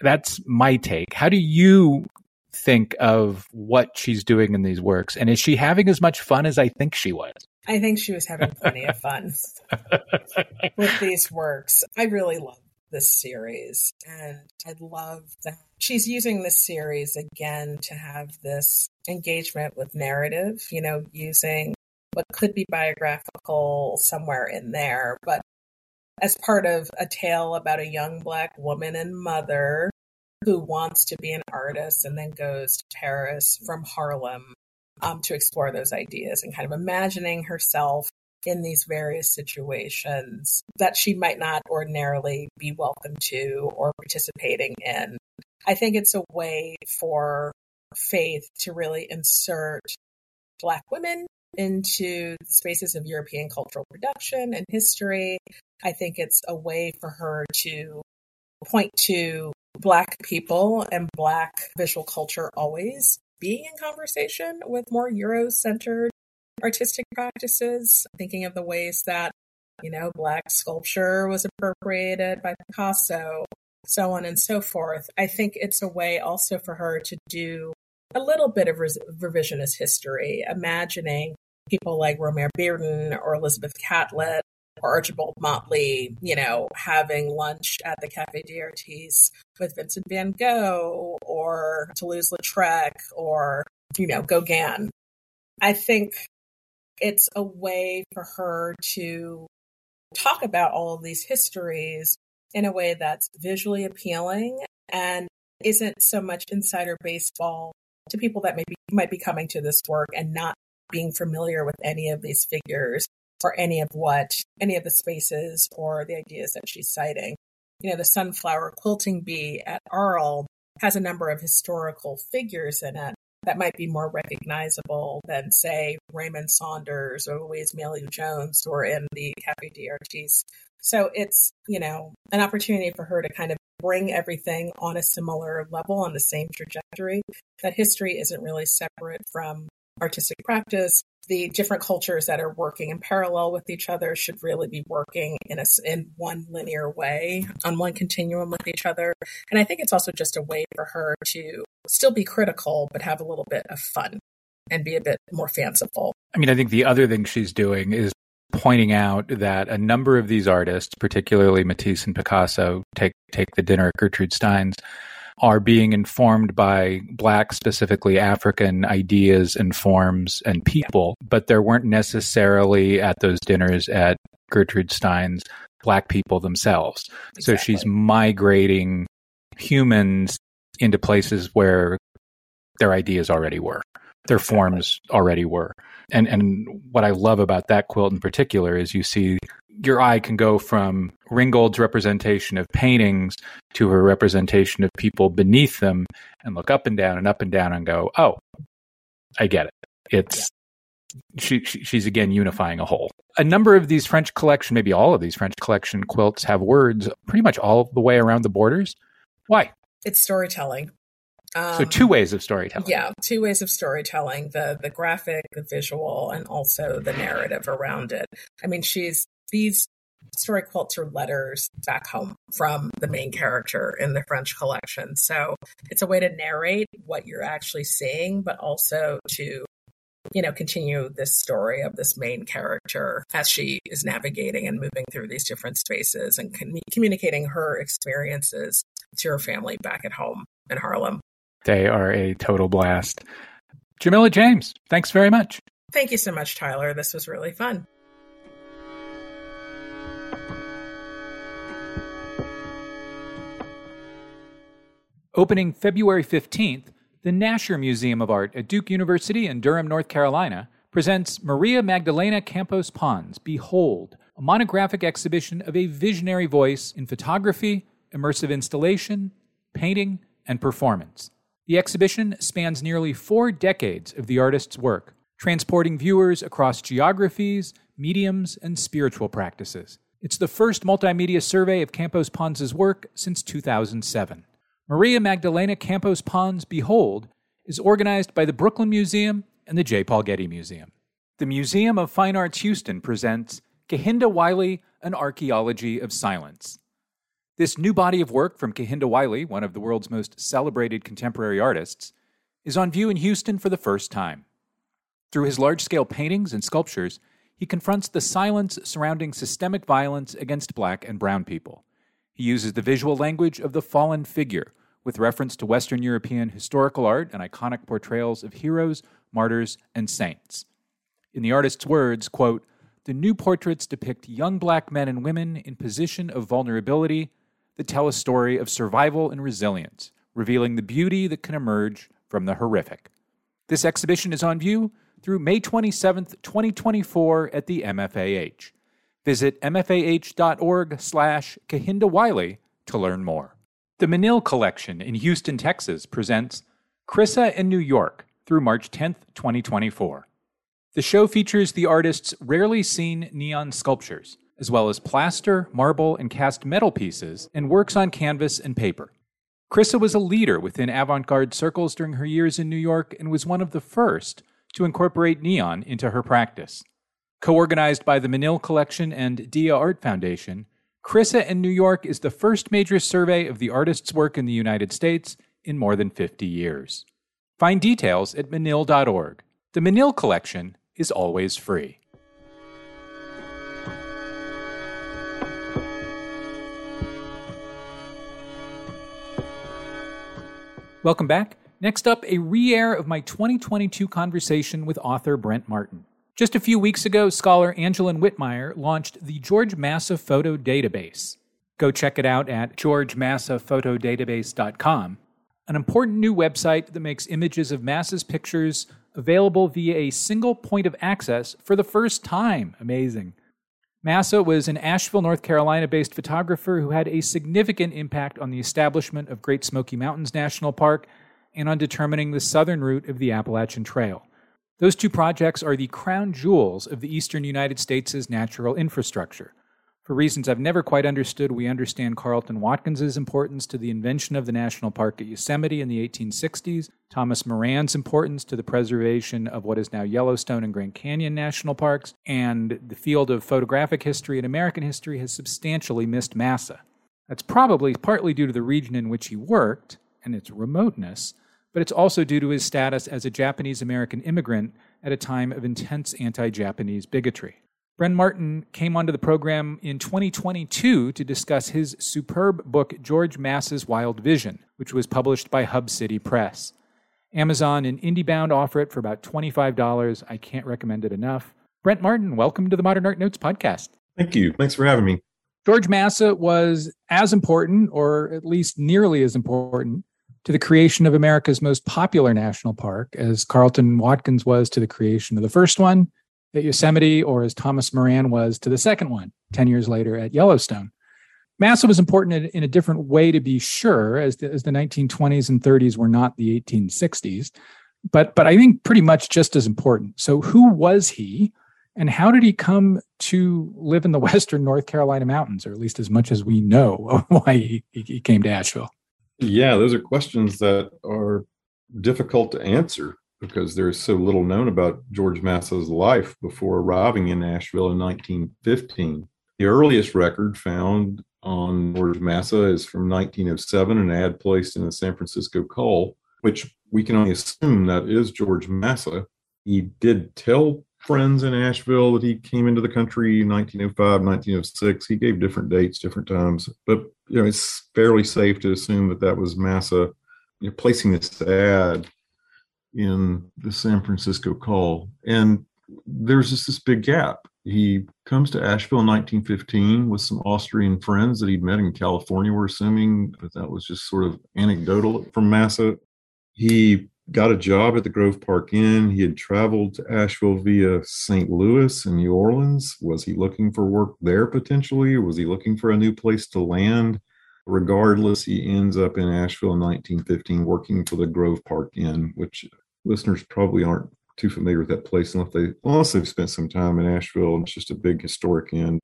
That's my take. How do you think of what she's doing in these works? And is she having as much fun as i think she was? I think she was having plenty of fun with these works. I really love this series. And I love that she's using this series again to have this engagement with narrative, you know, using what could be biographical somewhere in there, but as part of a tale about a young black woman and mother who wants to be an artist and then goes to Paris from Harlem um, to explore those ideas and kind of imagining herself in these various situations that she might not ordinarily be welcome to or participating in. I think it's a way for faith to really insert Black women into spaces of European cultural production and history. I think it's a way for her to point to Black people and Black visual culture always being in conversation with more Euro centered artistic practices, thinking of the ways that, you know, Black sculpture was appropriated by Picasso, so on and so forth. I think it's a way also for her to do a little bit of revisionist history, imagining people like Romare Bearden or Elizabeth Catlett or Archibald Motley, you know, having lunch at the Cafe d'Artistes with Vincent van Gogh or Toulouse-Lautrec or, you know, Gauguin. I think it's a way for her to talk about all of these histories in a way that's visually appealing and isn't so much insider baseball to people that maybe might be coming to this work and not being familiar with any of these figures or any of what any of the spaces or the ideas that she's citing. You know, the sunflower quilting bee at Arles has a number of historical figures in it that might be more recognizable than, say, Raymond Saunders or Lois Mailou Jones who are in the Cafe d'Artistes. So it's, you know, an opportunity for her to kind of bring everything on a similar level, on the same trajectory, that history isn't really separate from artistic practice. the different cultures that are working in parallel with each other should really be working in a in one linear way on one continuum with each other and i think it's also just a way for her to still be critical but have a little bit of fun and be a bit more fanciful i mean i think the other thing she's doing is pointing out that a number of these artists particularly matisse and picasso take take the dinner at gertrude stein's are being informed by Black, specifically African ideas and forms and people, but there weren't necessarily at those dinners at Gertrude Stein's Black people themselves. Exactly. So she's migrating humans into places where their ideas already were, their forms already were. And and what I love about that quilt in particular is you see your eye can go from Ringgold's representation of paintings to her representation of people beneath them and look up and down and up and down and go, oh, I get it. It's she, she, she's again unifying a whole. A number of these French collection, maybe all of these French collection quilts have words pretty much all the way around the borders. Why? It's storytelling. Um, so two ways of storytelling. Yeah, two ways of storytelling: the the graphic, the visual, and also the narrative around it. I mean, she's these story quilts are letters back home from the main character in the French collection. So it's a way to narrate what you're actually seeing, but also to, you know, continue this story of this main character as she is navigating and moving through these different spaces and com- communicating her experiences to her family back at home in Harlem. They are a total blast. Jamillah James, thanks very much. Thank you so much, Tyler. This was really fun. Opening February 15th, the Nasher Museum of Art at Duke University in Durham, North Carolina, presents Maria Magdalena Campos Pons Behold, a monographic exhibition of a visionary voice in photography, immersive installation, painting, and performance. The exhibition spans nearly four decades of the artist's work, transporting viewers across geographies, mediums, and spiritual practices. It's the first multimedia survey of Campos Pons' work since 2007. Maria Magdalena Campos Pons Behold is organized by the Brooklyn Museum and the J. Paul Getty Museum. The Museum of Fine Arts Houston presents Kehinde Wiley, An Archaeology of Silence. This new body of work from Kehinde Wiley, one of the world's most celebrated contemporary artists, is on view in Houston for the first time. Through his large scale paintings and sculptures, he confronts the silence surrounding systemic violence against black and brown people. He uses the visual language of the fallen figure, with reference to Western European historical art and iconic portrayals of heroes, martyrs, and saints. In the artist's words, quote, the new portraits depict young black men and women in position of vulnerability that tell a story of survival and resilience, revealing the beauty that can emerge from the horrific. This exhibition is on view through May 27, 2024 at the MFAH. Visit mfah.org slash Kehinde Wiley to learn more. The Menil Collection in Houston, Texas presents Chryssa in New York through March 10th, 2024. The show features the artist's rarely seen neon sculptures, as well as plaster, marble, and cast metal pieces, and works on canvas and paper. Chryssa was a leader within avant garde circles during her years in New York and was one of the first to incorporate neon into her practice. Co organized by the Menil Collection and Dia Art Foundation, Chryssa in New York is the first major survey of the artist's work in the United States in more than 50 years. Find details at menil.org. The Menil Collection is always free. Welcome back. Next up, a re air of my 2022 conversation with author Brent Martin. Just a few weeks ago, scholar Angelin Whitmire launched the George Masa Photo Database. Go check it out at georgemasaphotodatabase.com, an important new website that makes images of Masa's pictures available via a single point of access for the first time. Amazing. Masa was an Asheville, North Carolina based photographer who had a significant impact on the establishment of Great Smoky Mountains National Park and on determining the southern route of the Appalachian Trail. Those two projects are the crown jewels of the eastern United States' natural infrastructure. For reasons I've never quite understood, we understand Carleton Watkins's importance to the invention of the national park at Yosemite in the 1860s, Thomas Moran's importance to the preservation of what is now Yellowstone and Grand Canyon national parks, and the field of photographic history and American history has substantially missed Masa. That's probably partly due to the region in which he worked and its remoteness, but it's also due to his status as a Japanese American immigrant at a time of intense anti Japanese bigotry. Brent Martin came onto the program in 2022 to discuss his superb book, George Masa's Wild Vision, which was published by Hub City Press. Amazon and IndieBound offer it for about $25. I can't recommend it enough. Brent Martin, welcome to the Modern Art Notes podcast. Thank you. Thanks for having me. George Masa was as important, or at least nearly as important, to the creation of America's most popular national park as Carleton Watkins was to the creation of the first one at Yosemite or as Thomas Moran was to the second one 10 years later at Yellowstone. Masa was important in a different way to be sure, as the, as the 1920s and 30s were not the 1860s, but, but I think pretty much just as important. So, who was he, and how did he come to live in the Western North Carolina mountains, or at least as much as we know of why he, he came to Asheville? Yeah, those are questions that are difficult to answer because there's so little known about George Masa's life before arriving in Nashville in 1915. The earliest record found on George Masa is from 1907, an ad placed in the San Francisco Call, which we can only assume that is George Masa. He did tell friends in Asheville that he came into the country in 1905, 1906. He gave different dates, different times, but you know it's fairly safe to assume that that was Masa you know, placing this ad in the San Francisco Call. And there's just this big gap. He comes to Asheville in 1915 with some Austrian friends that he'd met in California, we're assuming, but that was just sort of anecdotal from Masa. He got a job at the Grove Park Inn. He had traveled to Asheville via St. Louis and New Orleans. Was he looking for work there potentially, was he looking for a new place to land? Regardless, he ends up in Asheville in 1915 working for the Grove Park Inn, which listeners probably aren't too familiar with that place unless they they've spent some time in Asheville. It's just a big historic inn.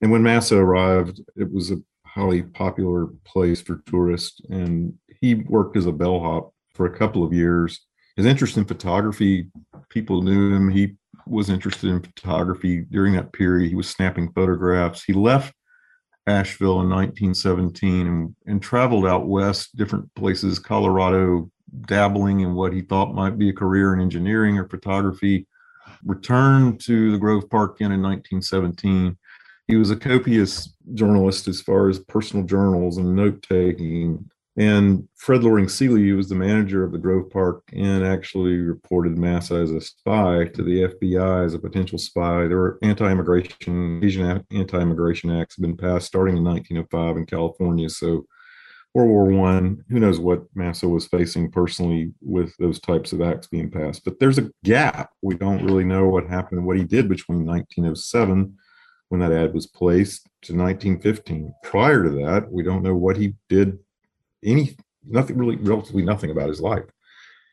And when Masa arrived, it was a highly popular place for tourists, and he worked as a bellhop for a couple of years. His interest in photography, people knew him. He was interested in photography during that period. He was snapping photographs. He left Asheville in 1917 and, and traveled out west, different places, Colorado, dabbling in what he thought might be a career in engineering or photography, returned to the Grove Park Inn in 1917. He was a copious journalist as far as personal journals and note taking. And Fred Loring Seeley, who was the manager of the Grove Park Inn, actually reported Masa as a spy to the FBI as a potential spy. There were anti-immigration, Asian anti-immigration acts have been passed starting in 1905 in California. So World War One. Who knows what Masa was facing personally with those types of acts being passed? But there's a gap. We don't really know what happened, what he did between 1907, when that ad was placed, to 1915. Prior to that, we don't know what he did. Any nothing really, relatively nothing about his life.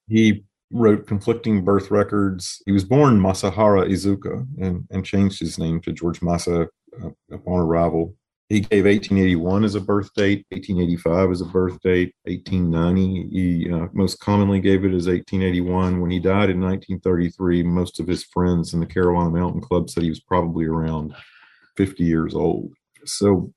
He wrote conflicting birth records. He was born Masahara Iizuka and, and changed his name to George Masa uh, upon arrival he gave 1881 as a birth date, 1885 as a birth date, 1890. He uh, most commonly gave it as 1881. When he died in 1933, most of his friends in the Carolina Mountain Club said he was probably around 50 years old. So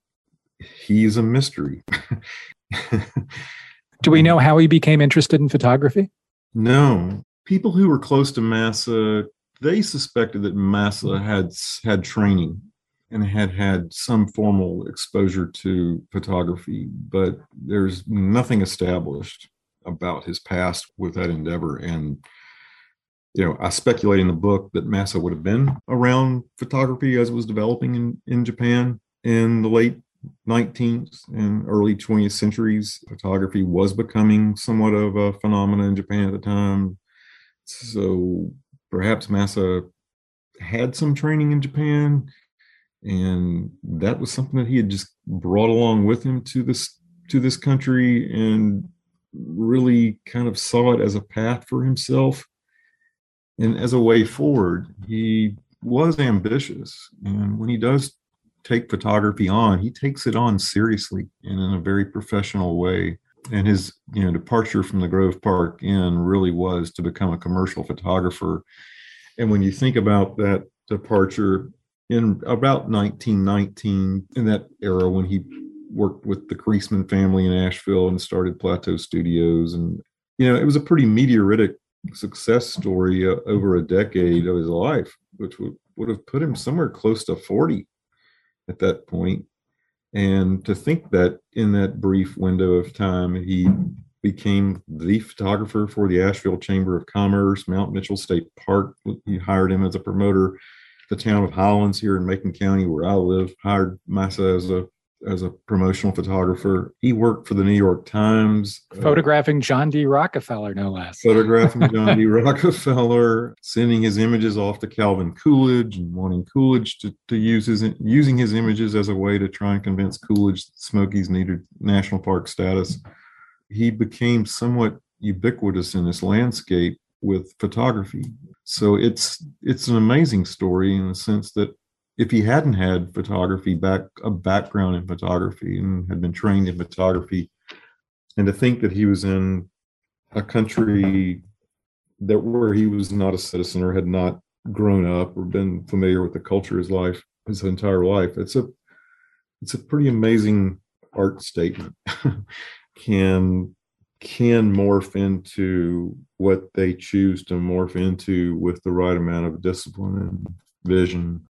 he's a mystery. Do we know how he became interested in photography? No. People who were close to Masa, they suspected that Masa hmm. had had training and had had some formal exposure to photography, but there's nothing established about his past with that endeavor. And, you know, I speculate in the book that Masa would have been around photography as it was developing in, in Japan in the late 19th and early 20th centuries. Photography was becoming somewhat of a phenomenon in Japan at the time. So perhaps Masa had some training in Japan and that was something that he had just brought along with him to this to this country and really kind of saw it as a path for himself and as a way forward he was ambitious and when he does take photography on, he takes it on seriously and in a very professional way. And his, you know, departure from the Grove Park Inn really was to become a commercial photographer. And when you think about that departure in about 1919, in that era when he worked with the Creasman family in Asheville and started Plateau Studios, and you know, it was a pretty meteoritic success story uh, over a decade of his life, which would, would have put him somewhere close to 40 at that point. And to think that in that brief window of time, he became the photographer for the Asheville Chamber of Commerce, Mount Mitchell State Park. He hired him as a promoter. The town of Highlands here in Macon County, where I live, hired Masa as a as a promotional photographer. He worked for the New York Times, uh, photographing uh, John D. Rockefeller, no less. Photographing John D. Rockefeller, sending his images off to Calvin Coolidge and wanting Coolidge to, to use his using his images as a way to try and convince Coolidge that Smokies needed national park status. He became somewhat ubiquitous in this landscape with photography. So it's it's an amazing story in the sense that if he hadn't had photography back a background in photography and had been trained in photography and to think that he was in a country that where he was not a citizen or had not grown up or been familiar with the culture his life his entire life it's a it's a pretty amazing art statement. Can can morph into what they choose to morph into with the right amount of discipline and vision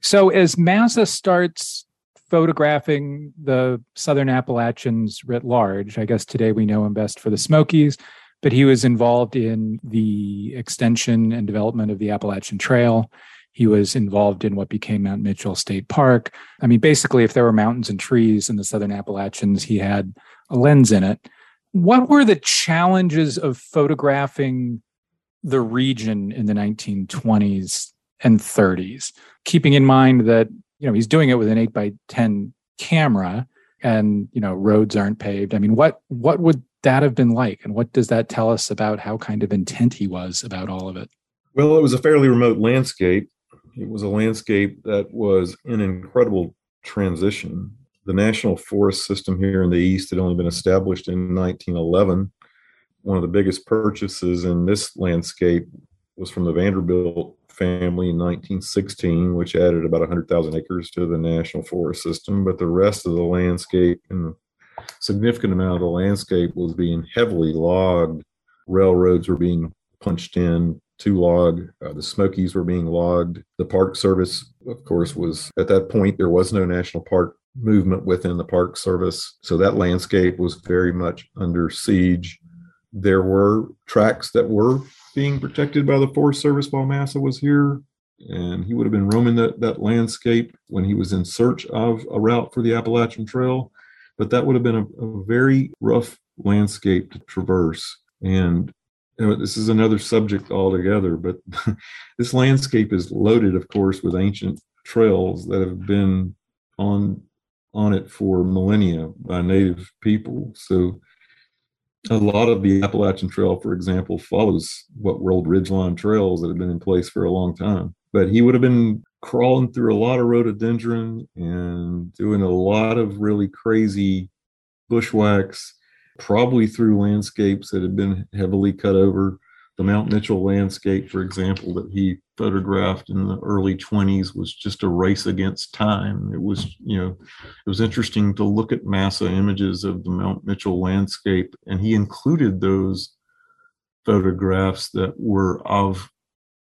so as Masa starts photographing the Southern Appalachians writ large, I guess today we know him best for the Smokies, but he was involved in the extension and development of the Appalachian Trail. He was involved in what became Mount Mitchell State Park. I mean, basically, if there were mountains and trees in the Southern Appalachians, he had a lens in it. What were the challenges of photographing the region in the 1920s and 30s, keeping in mind that you know he's doing it with an 8 by 10 camera and you know roads aren't paved. I mean, what what would that have been like and what does that tell us about how kind of intent he was about all of it? Well, it was a fairly remote landscape. It was a landscape that was in incredible transition. The national forest system here in the east had only been established in 1911. One of the biggest purchases in this landscape was from the Vanderbilt family in 1916, which added about 100,000 acres to the national forest system. But the rest of the landscape and significant amount of the landscape was being heavily logged. Railroads were being punched in to log. Uh, the Smokies were being logged. The Park Service, of course, was at that point, there was no national park movement within the Park Service. So that landscape was very much under siege. There were tracks that were being protected by the Forest Service while Masa was here. And he would have been roaming that, that landscape when he was in search of a route for the Appalachian Trail. But that would have been a, a very rough landscape to traverse. And you know, this is another subject altogether, but this landscape is loaded, of course, with ancient trails that have been on on it for millennia by native people. So a lot of the Appalachian Trail, for example, follows what World Ridgeline trails that have been in place for a long time. But he would have been crawling through a lot of rhododendron and doing a lot of really crazy bushwhacks, probably through landscapes that had been heavily cut over the Mount Mitchell landscape, for example, that he photographed in the early 20s was just a race against time. It was, you know, it was interesting to look at Masa images of the Mount Mitchell landscape, and he included those photographs that were of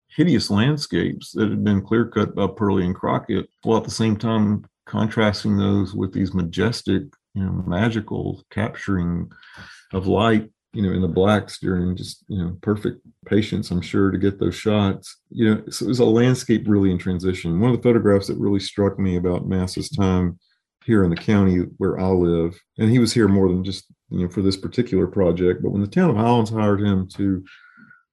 hideous landscapes that had been clear cut by Perley and Crockett, while at the same time contrasting those with these majestic, you know, magical capturing of light you know, in the blacks during just, you know, perfect patience, I'm sure, to get those shots. You know, so it was a landscape really in transition. One of the photographs that really struck me about Masa's time here in the county where I live, and he was here more than just, you know, for this particular project, but when the town of Highlands hired him to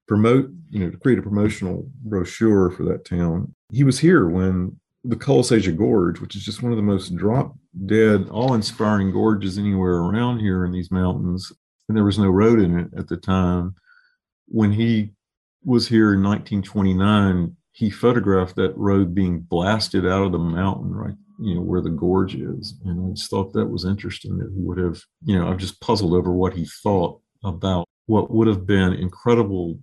promote, you know, to create a promotional brochure for that town, he was here when the Cullasaja Gorge, which is just one of the most drop dead, awe inspiring gorges anywhere around here in these mountains, and there was no road in it at the time. When he was here in 1929, he photographed that road being blasted out of the mountain right you know where the gorge is and i just thought that was interesting that he would have you know i've just puzzled over what he thought about what would have been incredible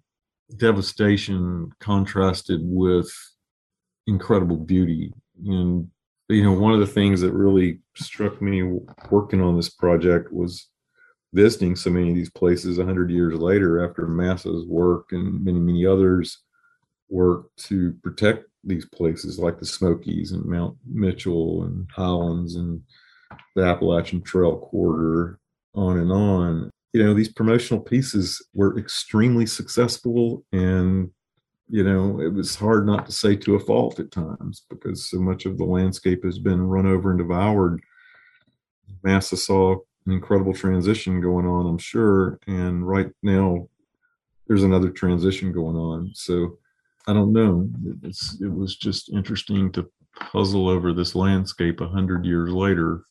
devastation contrasted with incredible beauty and you know one of the things that really struck me working on this project was visiting so many of these places 100 years later after masa's work and many many others work to protect these places like the Smokies and Mount Mitchell and Highlands and the Appalachian Trail corridor, on and on. You know, these promotional pieces were extremely successful and you know, it was hard not to say to a fault at times because so much of the landscape has been run over and devoured. Masa saw an incredible transition going on, I'm sure. And right now, there's another transition going on. So I don't know. It's, it was just interesting to puzzle over this landscape a hundred years later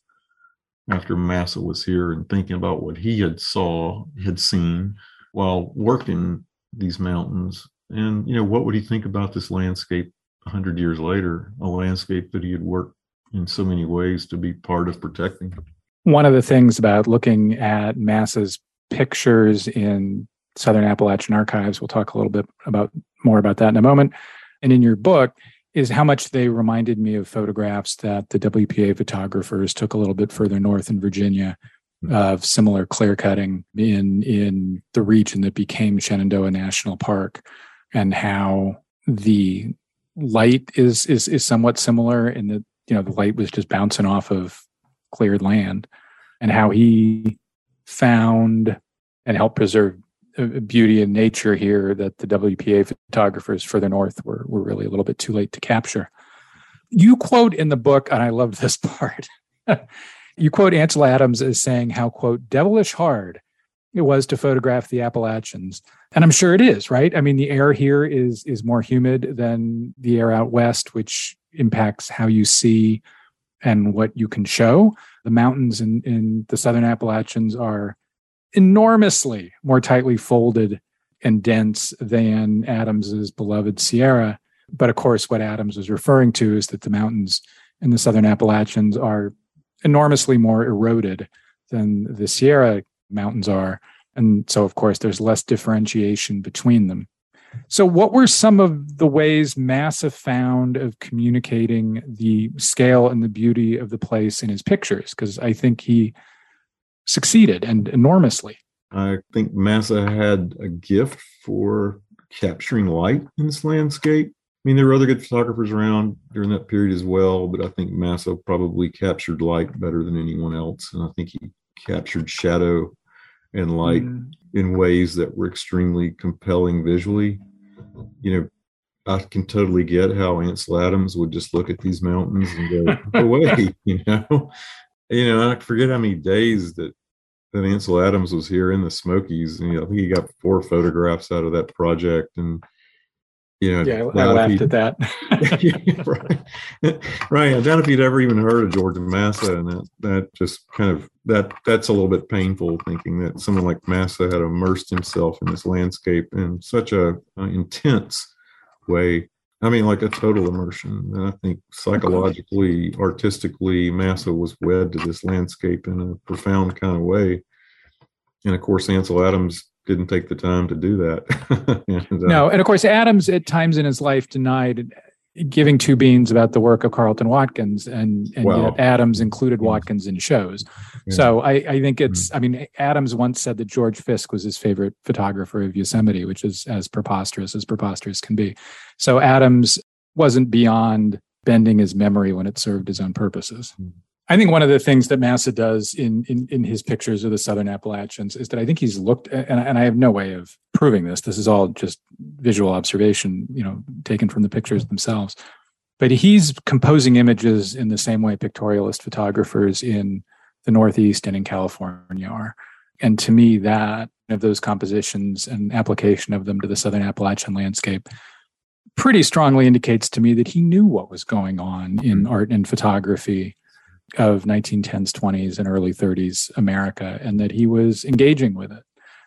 after Masa was here and thinking about what he had saw, had seen while working these mountains. And, you know, what would he think about this landscape a hundred years later, a landscape that he had worked in so many ways to be part of protecting? One of the things about looking at Masa's pictures in Southern Appalachian Archives, we'll talk a little bit about more about that in a moment. And in your book, is how much they reminded me of photographs that the WPA photographers took a little bit further north in Virginia hmm. of similar clear cutting in in the region that became Shenandoah National Park, and how the light is is is somewhat similar in that you know the light was just bouncing off of cleared land, and how he found and helped preserve uh, beauty and nature here that the WPA photographers further north were, were really a little bit too late to capture. You quote in the book, and I love this part. you quote Ansel Adams as saying how, quote, devilish hard it was to photograph the Appalachians. And I'm sure it is, right? I mean, the air here is is more humid than the air out west, which impacts how you see and what you can show. The mountains in, in the southern Appalachians are enormously more tightly folded and dense than Adams's beloved Sierra. But of course, what Adams was referring to is that the mountains in the southern Appalachians are enormously more eroded than the Sierra mountains are. And so, of course, there's less differentiation between them. So, what were some of the ways Masa found of communicating the scale and the beauty of the place in his pictures? Because I think he succeeded and enormously. I think Masa had a gift for capturing light in this landscape. I mean, there were other good photographers around during that period as well, but I think Masa probably captured light better than anyone else. And I think he captured shadow and light mm. in ways that were extremely compelling visually. You know, I can totally get how Ansel Adams would just look at these mountains and go, away, you know. You know, I forget how many days that that Ansel Adams was here in the Smokies. And, you know, I think he got four photographs out of that project. And, you know, yeah, I laughed at that. right. right. I doubt if you'd ever even heard of George Masa. And that, that just kind of, that, that's a little bit painful thinking that someone like Masa had immersed himself in this landscape in such a, a intense way. I mean, like a total immersion. And I think psychologically, artistically, Masa was wed to this landscape in a profound kind of way. And of course, Ansel Adams didn't take the time to do that. and, uh, no, and of course, Adams at times in his life denied giving two beans about the work of Carleton Watkins, and and wow. yet Adams included Watkins in shows. Yeah. So I, I think it's. Mm-hmm. I mean, Adams once said that George Fiske was his favorite photographer of Yosemite, which is as preposterous as preposterous can be. So Adams wasn't beyond bending his memory when it served his own purposes. Mm-hmm. I think one of the things that Masa does in, in, in his pictures of the Southern Appalachians is that I think he's looked, and, and I have no way of proving this. This is all just visual observation, you know, taken from the pictures themselves. But he's composing images in the same way pictorialist photographers in the Northeast and in California are. And to me, that of those compositions and application of them to the Southern Appalachian landscape pretty strongly indicates to me that he knew what was going on in mm-hmm. art and photography of 1910s, 20s, and early 30s America, and that he was engaging with it.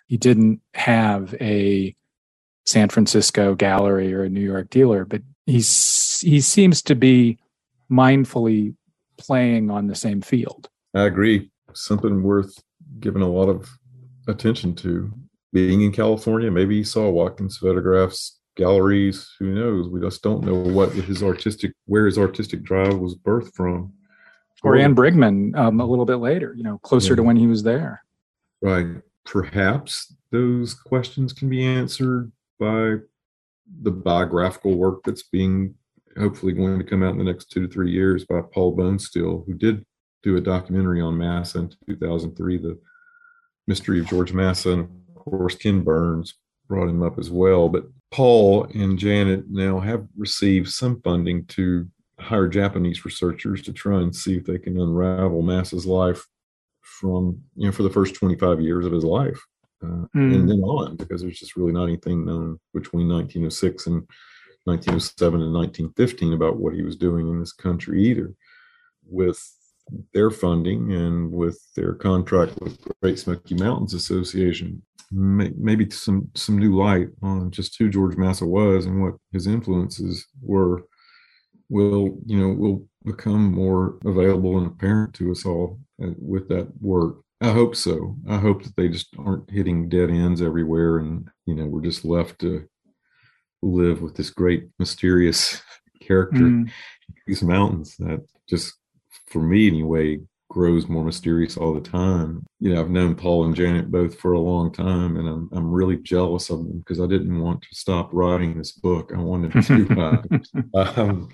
He didn't have a San Francisco gallery or a New York dealer, but he's he seems to be mindfully playing on the same field. I agree. Something worth giving a lot of attention to. Being in California, maybe he saw Watkins photographs, galleries. Who knows? We just don't know what his artistic, where his artistic drive was birthed from. Or Anne Brigman um, a little bit later, you know, closer yeah. to when he was there. Right. Perhaps those questions can be answered by the biographical work that's being hopefully going to come out in the next two to three years by Paul Bonesteel, who did do a documentary on Masa in 2003, The Mystery of George Masa. And of course, Ken Burns brought him up as well. But Paul and Janet now have received some funding to hire Japanese researchers to try and see if they can unravel Masa's life from, you know, for the first 25 years of his life. Uh, mm. and then on because there's just really not anything known between 1906 and 1907 and 1915 about what he was doing in this country either. With their funding and with their contract with Great Smoky Mountains Association, may, maybe some some new light on just who George Masa was and what his influences were will you know will become more available and apparent to us all uh, with that work. I hope so. I hope that they just aren't hitting dead ends everywhere, and you know we're just left to live with this great mysterious character mm. these mountains that just for me anyway grows more mysterious all the time. You know i've known paul and janet both for a long time and i'm, I'm really jealous of them because i didn't want to stop writing this book. I wanted to uh, um,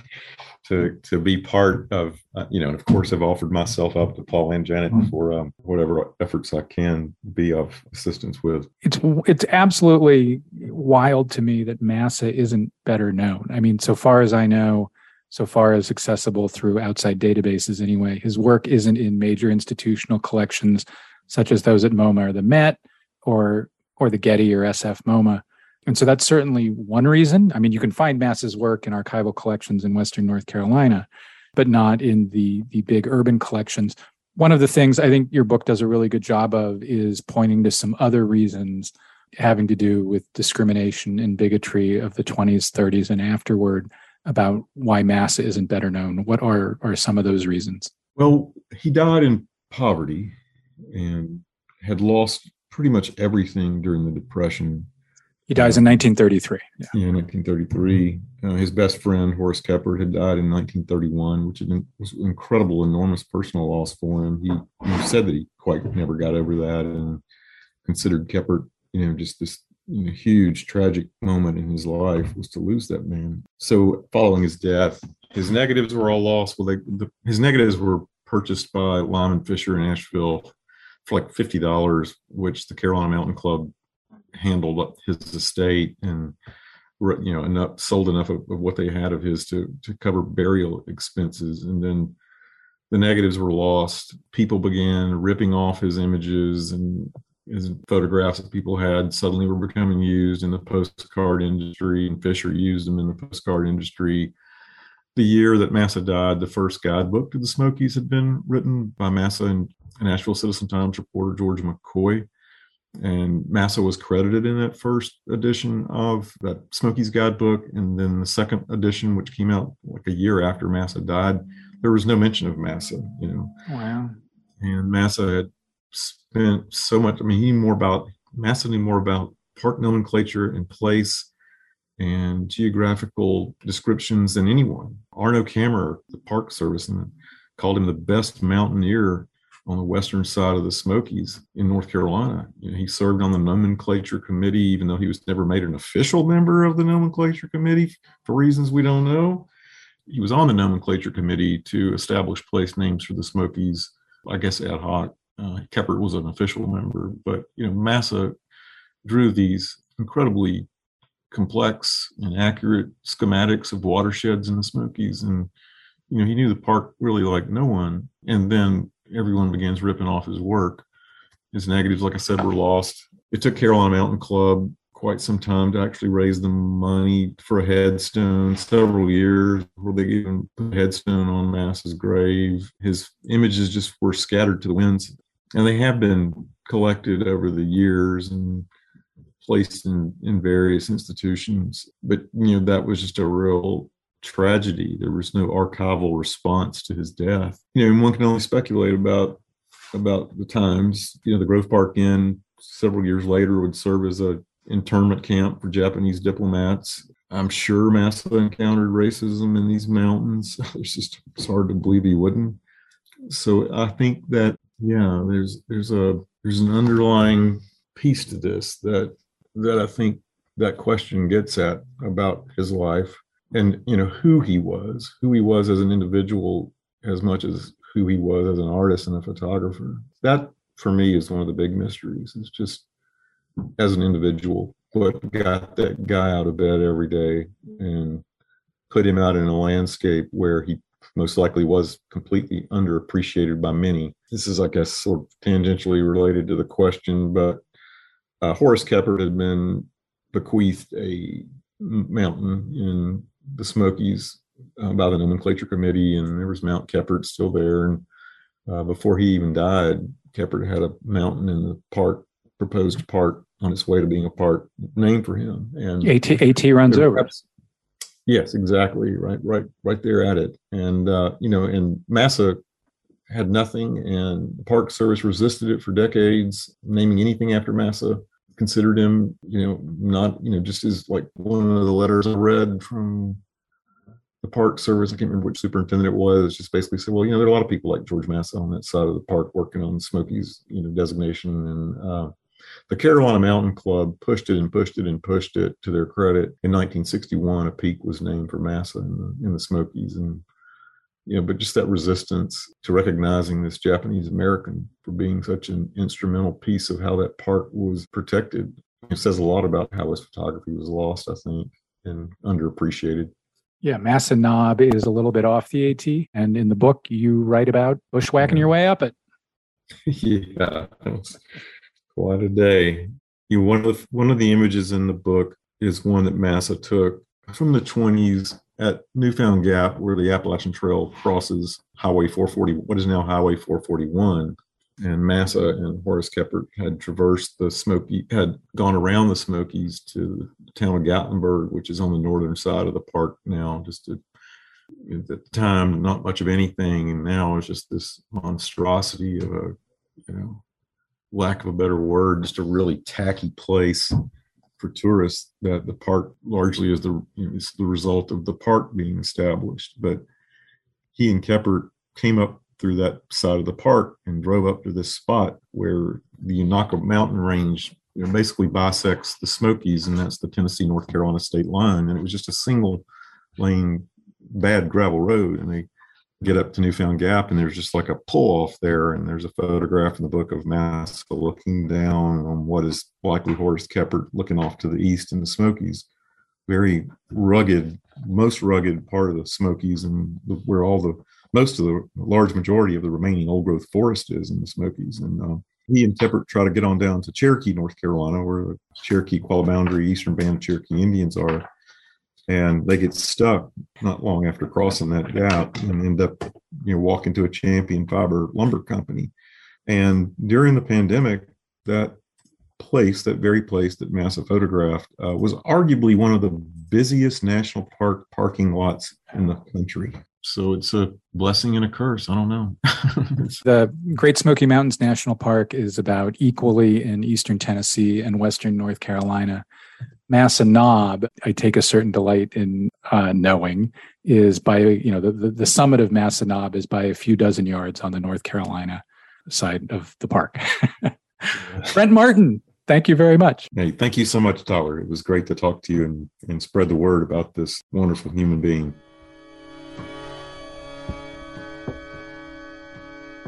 to to be part of uh, you know and of course i've offered myself up to paul and janet mm-hmm. for um, whatever efforts i can be of assistance with. It's it's absolutely wild to me that masa isn't better known. I mean so far as i know so far as accessible through outside databases anyway his work isn't in major institutional collections such as those at moma or the met or or the getty or sf moma and so that's certainly one reason. I mean, you can find Masa's work in archival collections in Western North Carolina, but not in the, the big urban collections. One of the things I think your book does a really good job of is pointing to some other reasons having to do with discrimination and bigotry of the 20s, 30s, and afterward about why Masa isn't better known. What are, are some of those reasons? Well, he died in poverty and had lost pretty much everything during the Depression he dies in 1933. Yeah, yeah 1933. Uh, his best friend, Horace Kephart, had died in 1931, which was an incredible, enormous personal loss for him. He, he, said that he quite never got over that and considered Kephart, you know, just this know, huge, tragic moment in his life was to lose that man. So, following his death, his negatives were all lost. Well, they, the, his negatives were purchased by Lyman Fisher in Asheville for like $50, which the Carolina Mountain Club handled up his estate and you know enough sold enough of, of, what they had of his to to cover burial expenses and then the negatives were lost people began ripping off his images and his photographs that people had suddenly were becoming used in the postcard industry and fisher used them in the postcard industry the year that masa died the first guidebook to the smokies had been written by masa and Asheville citizen times reporter george mccoy and Masa was credited in that first edition of that Smokies Guidebook, and then the second edition, which came out like a year after Masa died, there was no mention of Masa. You know, wow. And Masa had spent so much. I mean, he more about knew more about park nomenclature and place and geographical descriptions than anyone. Arno Cammerer, the Park Service, and called him the best mountaineer on the western side of the Smokies in North Carolina. You know, he served on the nomenclature committee, even though he was never made an official member of the nomenclature committee for reasons we don't know. He was on the nomenclature committee to establish place names for the Smokies, I guess ad hoc. Uh, was an official member, but you know, Masa drew these incredibly complex and accurate schematics of watersheds in the Smokies, and you know, he knew the park really like no one. And then everyone begins ripping off his work. His negatives, like I said, were lost. It took Carolina Mountain Club quite some time to actually raise the money for a headstone, several years before they even put a headstone on Masa's grave. His images just were scattered to the winds, and they have been collected over the years and placed in, in various institutions. But, you know, that was just a real tragedy. There was no archival response to his death. You know, and one can only speculate about about the times. You know, the Grove Park Inn several years later would serve as a internment camp for Japanese diplomats. I'm sure Masa encountered racism in these mountains. it's just it's hard to believe he wouldn't. So I think that yeah, there's there's a there's an underlying piece to this that that I think that question gets at about his life and you know who he was, who he was as an individual as much as who he was as an artist and a photographer. That for me is one of the big mysteries. It's just as an individual, what got that guy out of bed every day and put him out in a landscape where he most likely was completely underappreciated by many. This is, I guess, sort of tangentially related to the question, but uh, Horace Kephart had been bequeathed a mountain in the Smokies uh, by the nomenclature committee, and there was Mount Kephart still there. And uh, before he even died, Kephart had a mountain in the park, proposed park on its way to being a park named for him. And AT, AT runs over. Yes, exactly. Right, right, right there at it. And uh, you know, and Masa had nothing, and the Park Service resisted it for decades, naming anything after Masa. Considered him, you know, not, you know, just as like one of the letters I read from the Park Service. I can't remember which superintendent it was. Just basically said, well, you know, there are a lot of people like George Masa on that side of the park working on Smokies, you know, designation, and uh, the Carolina Mountain Club pushed it and pushed it and pushed it to their credit. In 1961, a peak was named for Masa in the, in the Smokies. And, you know, but just that resistance to recognizing this Japanese American for being such an instrumental piece of how that park was protected. It says a lot about how his photography was lost, I think, and underappreciated. Yeah, Masa Knob is a little bit off the AT. And in the book, you write about bushwhacking your mm-hmm. way up it. yeah, quite a day. You one of the, one of the images in the book is one that Masa took from the 20s at Newfound Gap, where the Appalachian Trail crosses Highway 440, what is now Highway 441. And Masa and Horace Kephart had traversed the Smoky, had gone around the Smokies to the town of Gatlinburg, which is on the northern side of the park now. Just to, at the time, not much of anything, and now it's just this monstrosity of a, you know, lack of a better word, just a really tacky place for tourists that the park largely is the you know, is the result of the park being established. But he and Kephart came up through that side of the park and drove up to this spot where the Unaka mountain range you know, basically bisects the Smokies, and that's the Tennessee North Carolina state line. And it was just a single lane bad gravel road, and they get up to Newfound Gap, and there's just like a pull off there, and there's a photograph in the book of Masa looking down on what is likely Horace Kephart looking off to the east in the Smokies. Very rugged, most rugged part of the Smokies, and where all the most of the large majority of the remaining old growth forest is in the Smokies. And uh, he and Kephart try to get on down to Cherokee, North Carolina, where the Cherokee Qualla Boundary Eastern Band of Cherokee Indians are and they get stuck not long after crossing that gap and end up you know walking to a champion fiber lumber company. And during the pandemic that place that very place that masa photographed uh, was arguably one of the busiest national park parking lots in the country so it's a blessing and a curse i don't know the great smoky mountains national park is about equally in eastern tennessee and western north carolina Masa Knob, I take a certain delight in uh, knowing, is by, you know, the, the, the, summit of Masa Knob is by a few dozen yards on the North Carolina side of the park. Brent Martin, thank you very much. Hey, thank you so much, Tyler. It was great to talk to you and, and spread the word about this wonderful human being.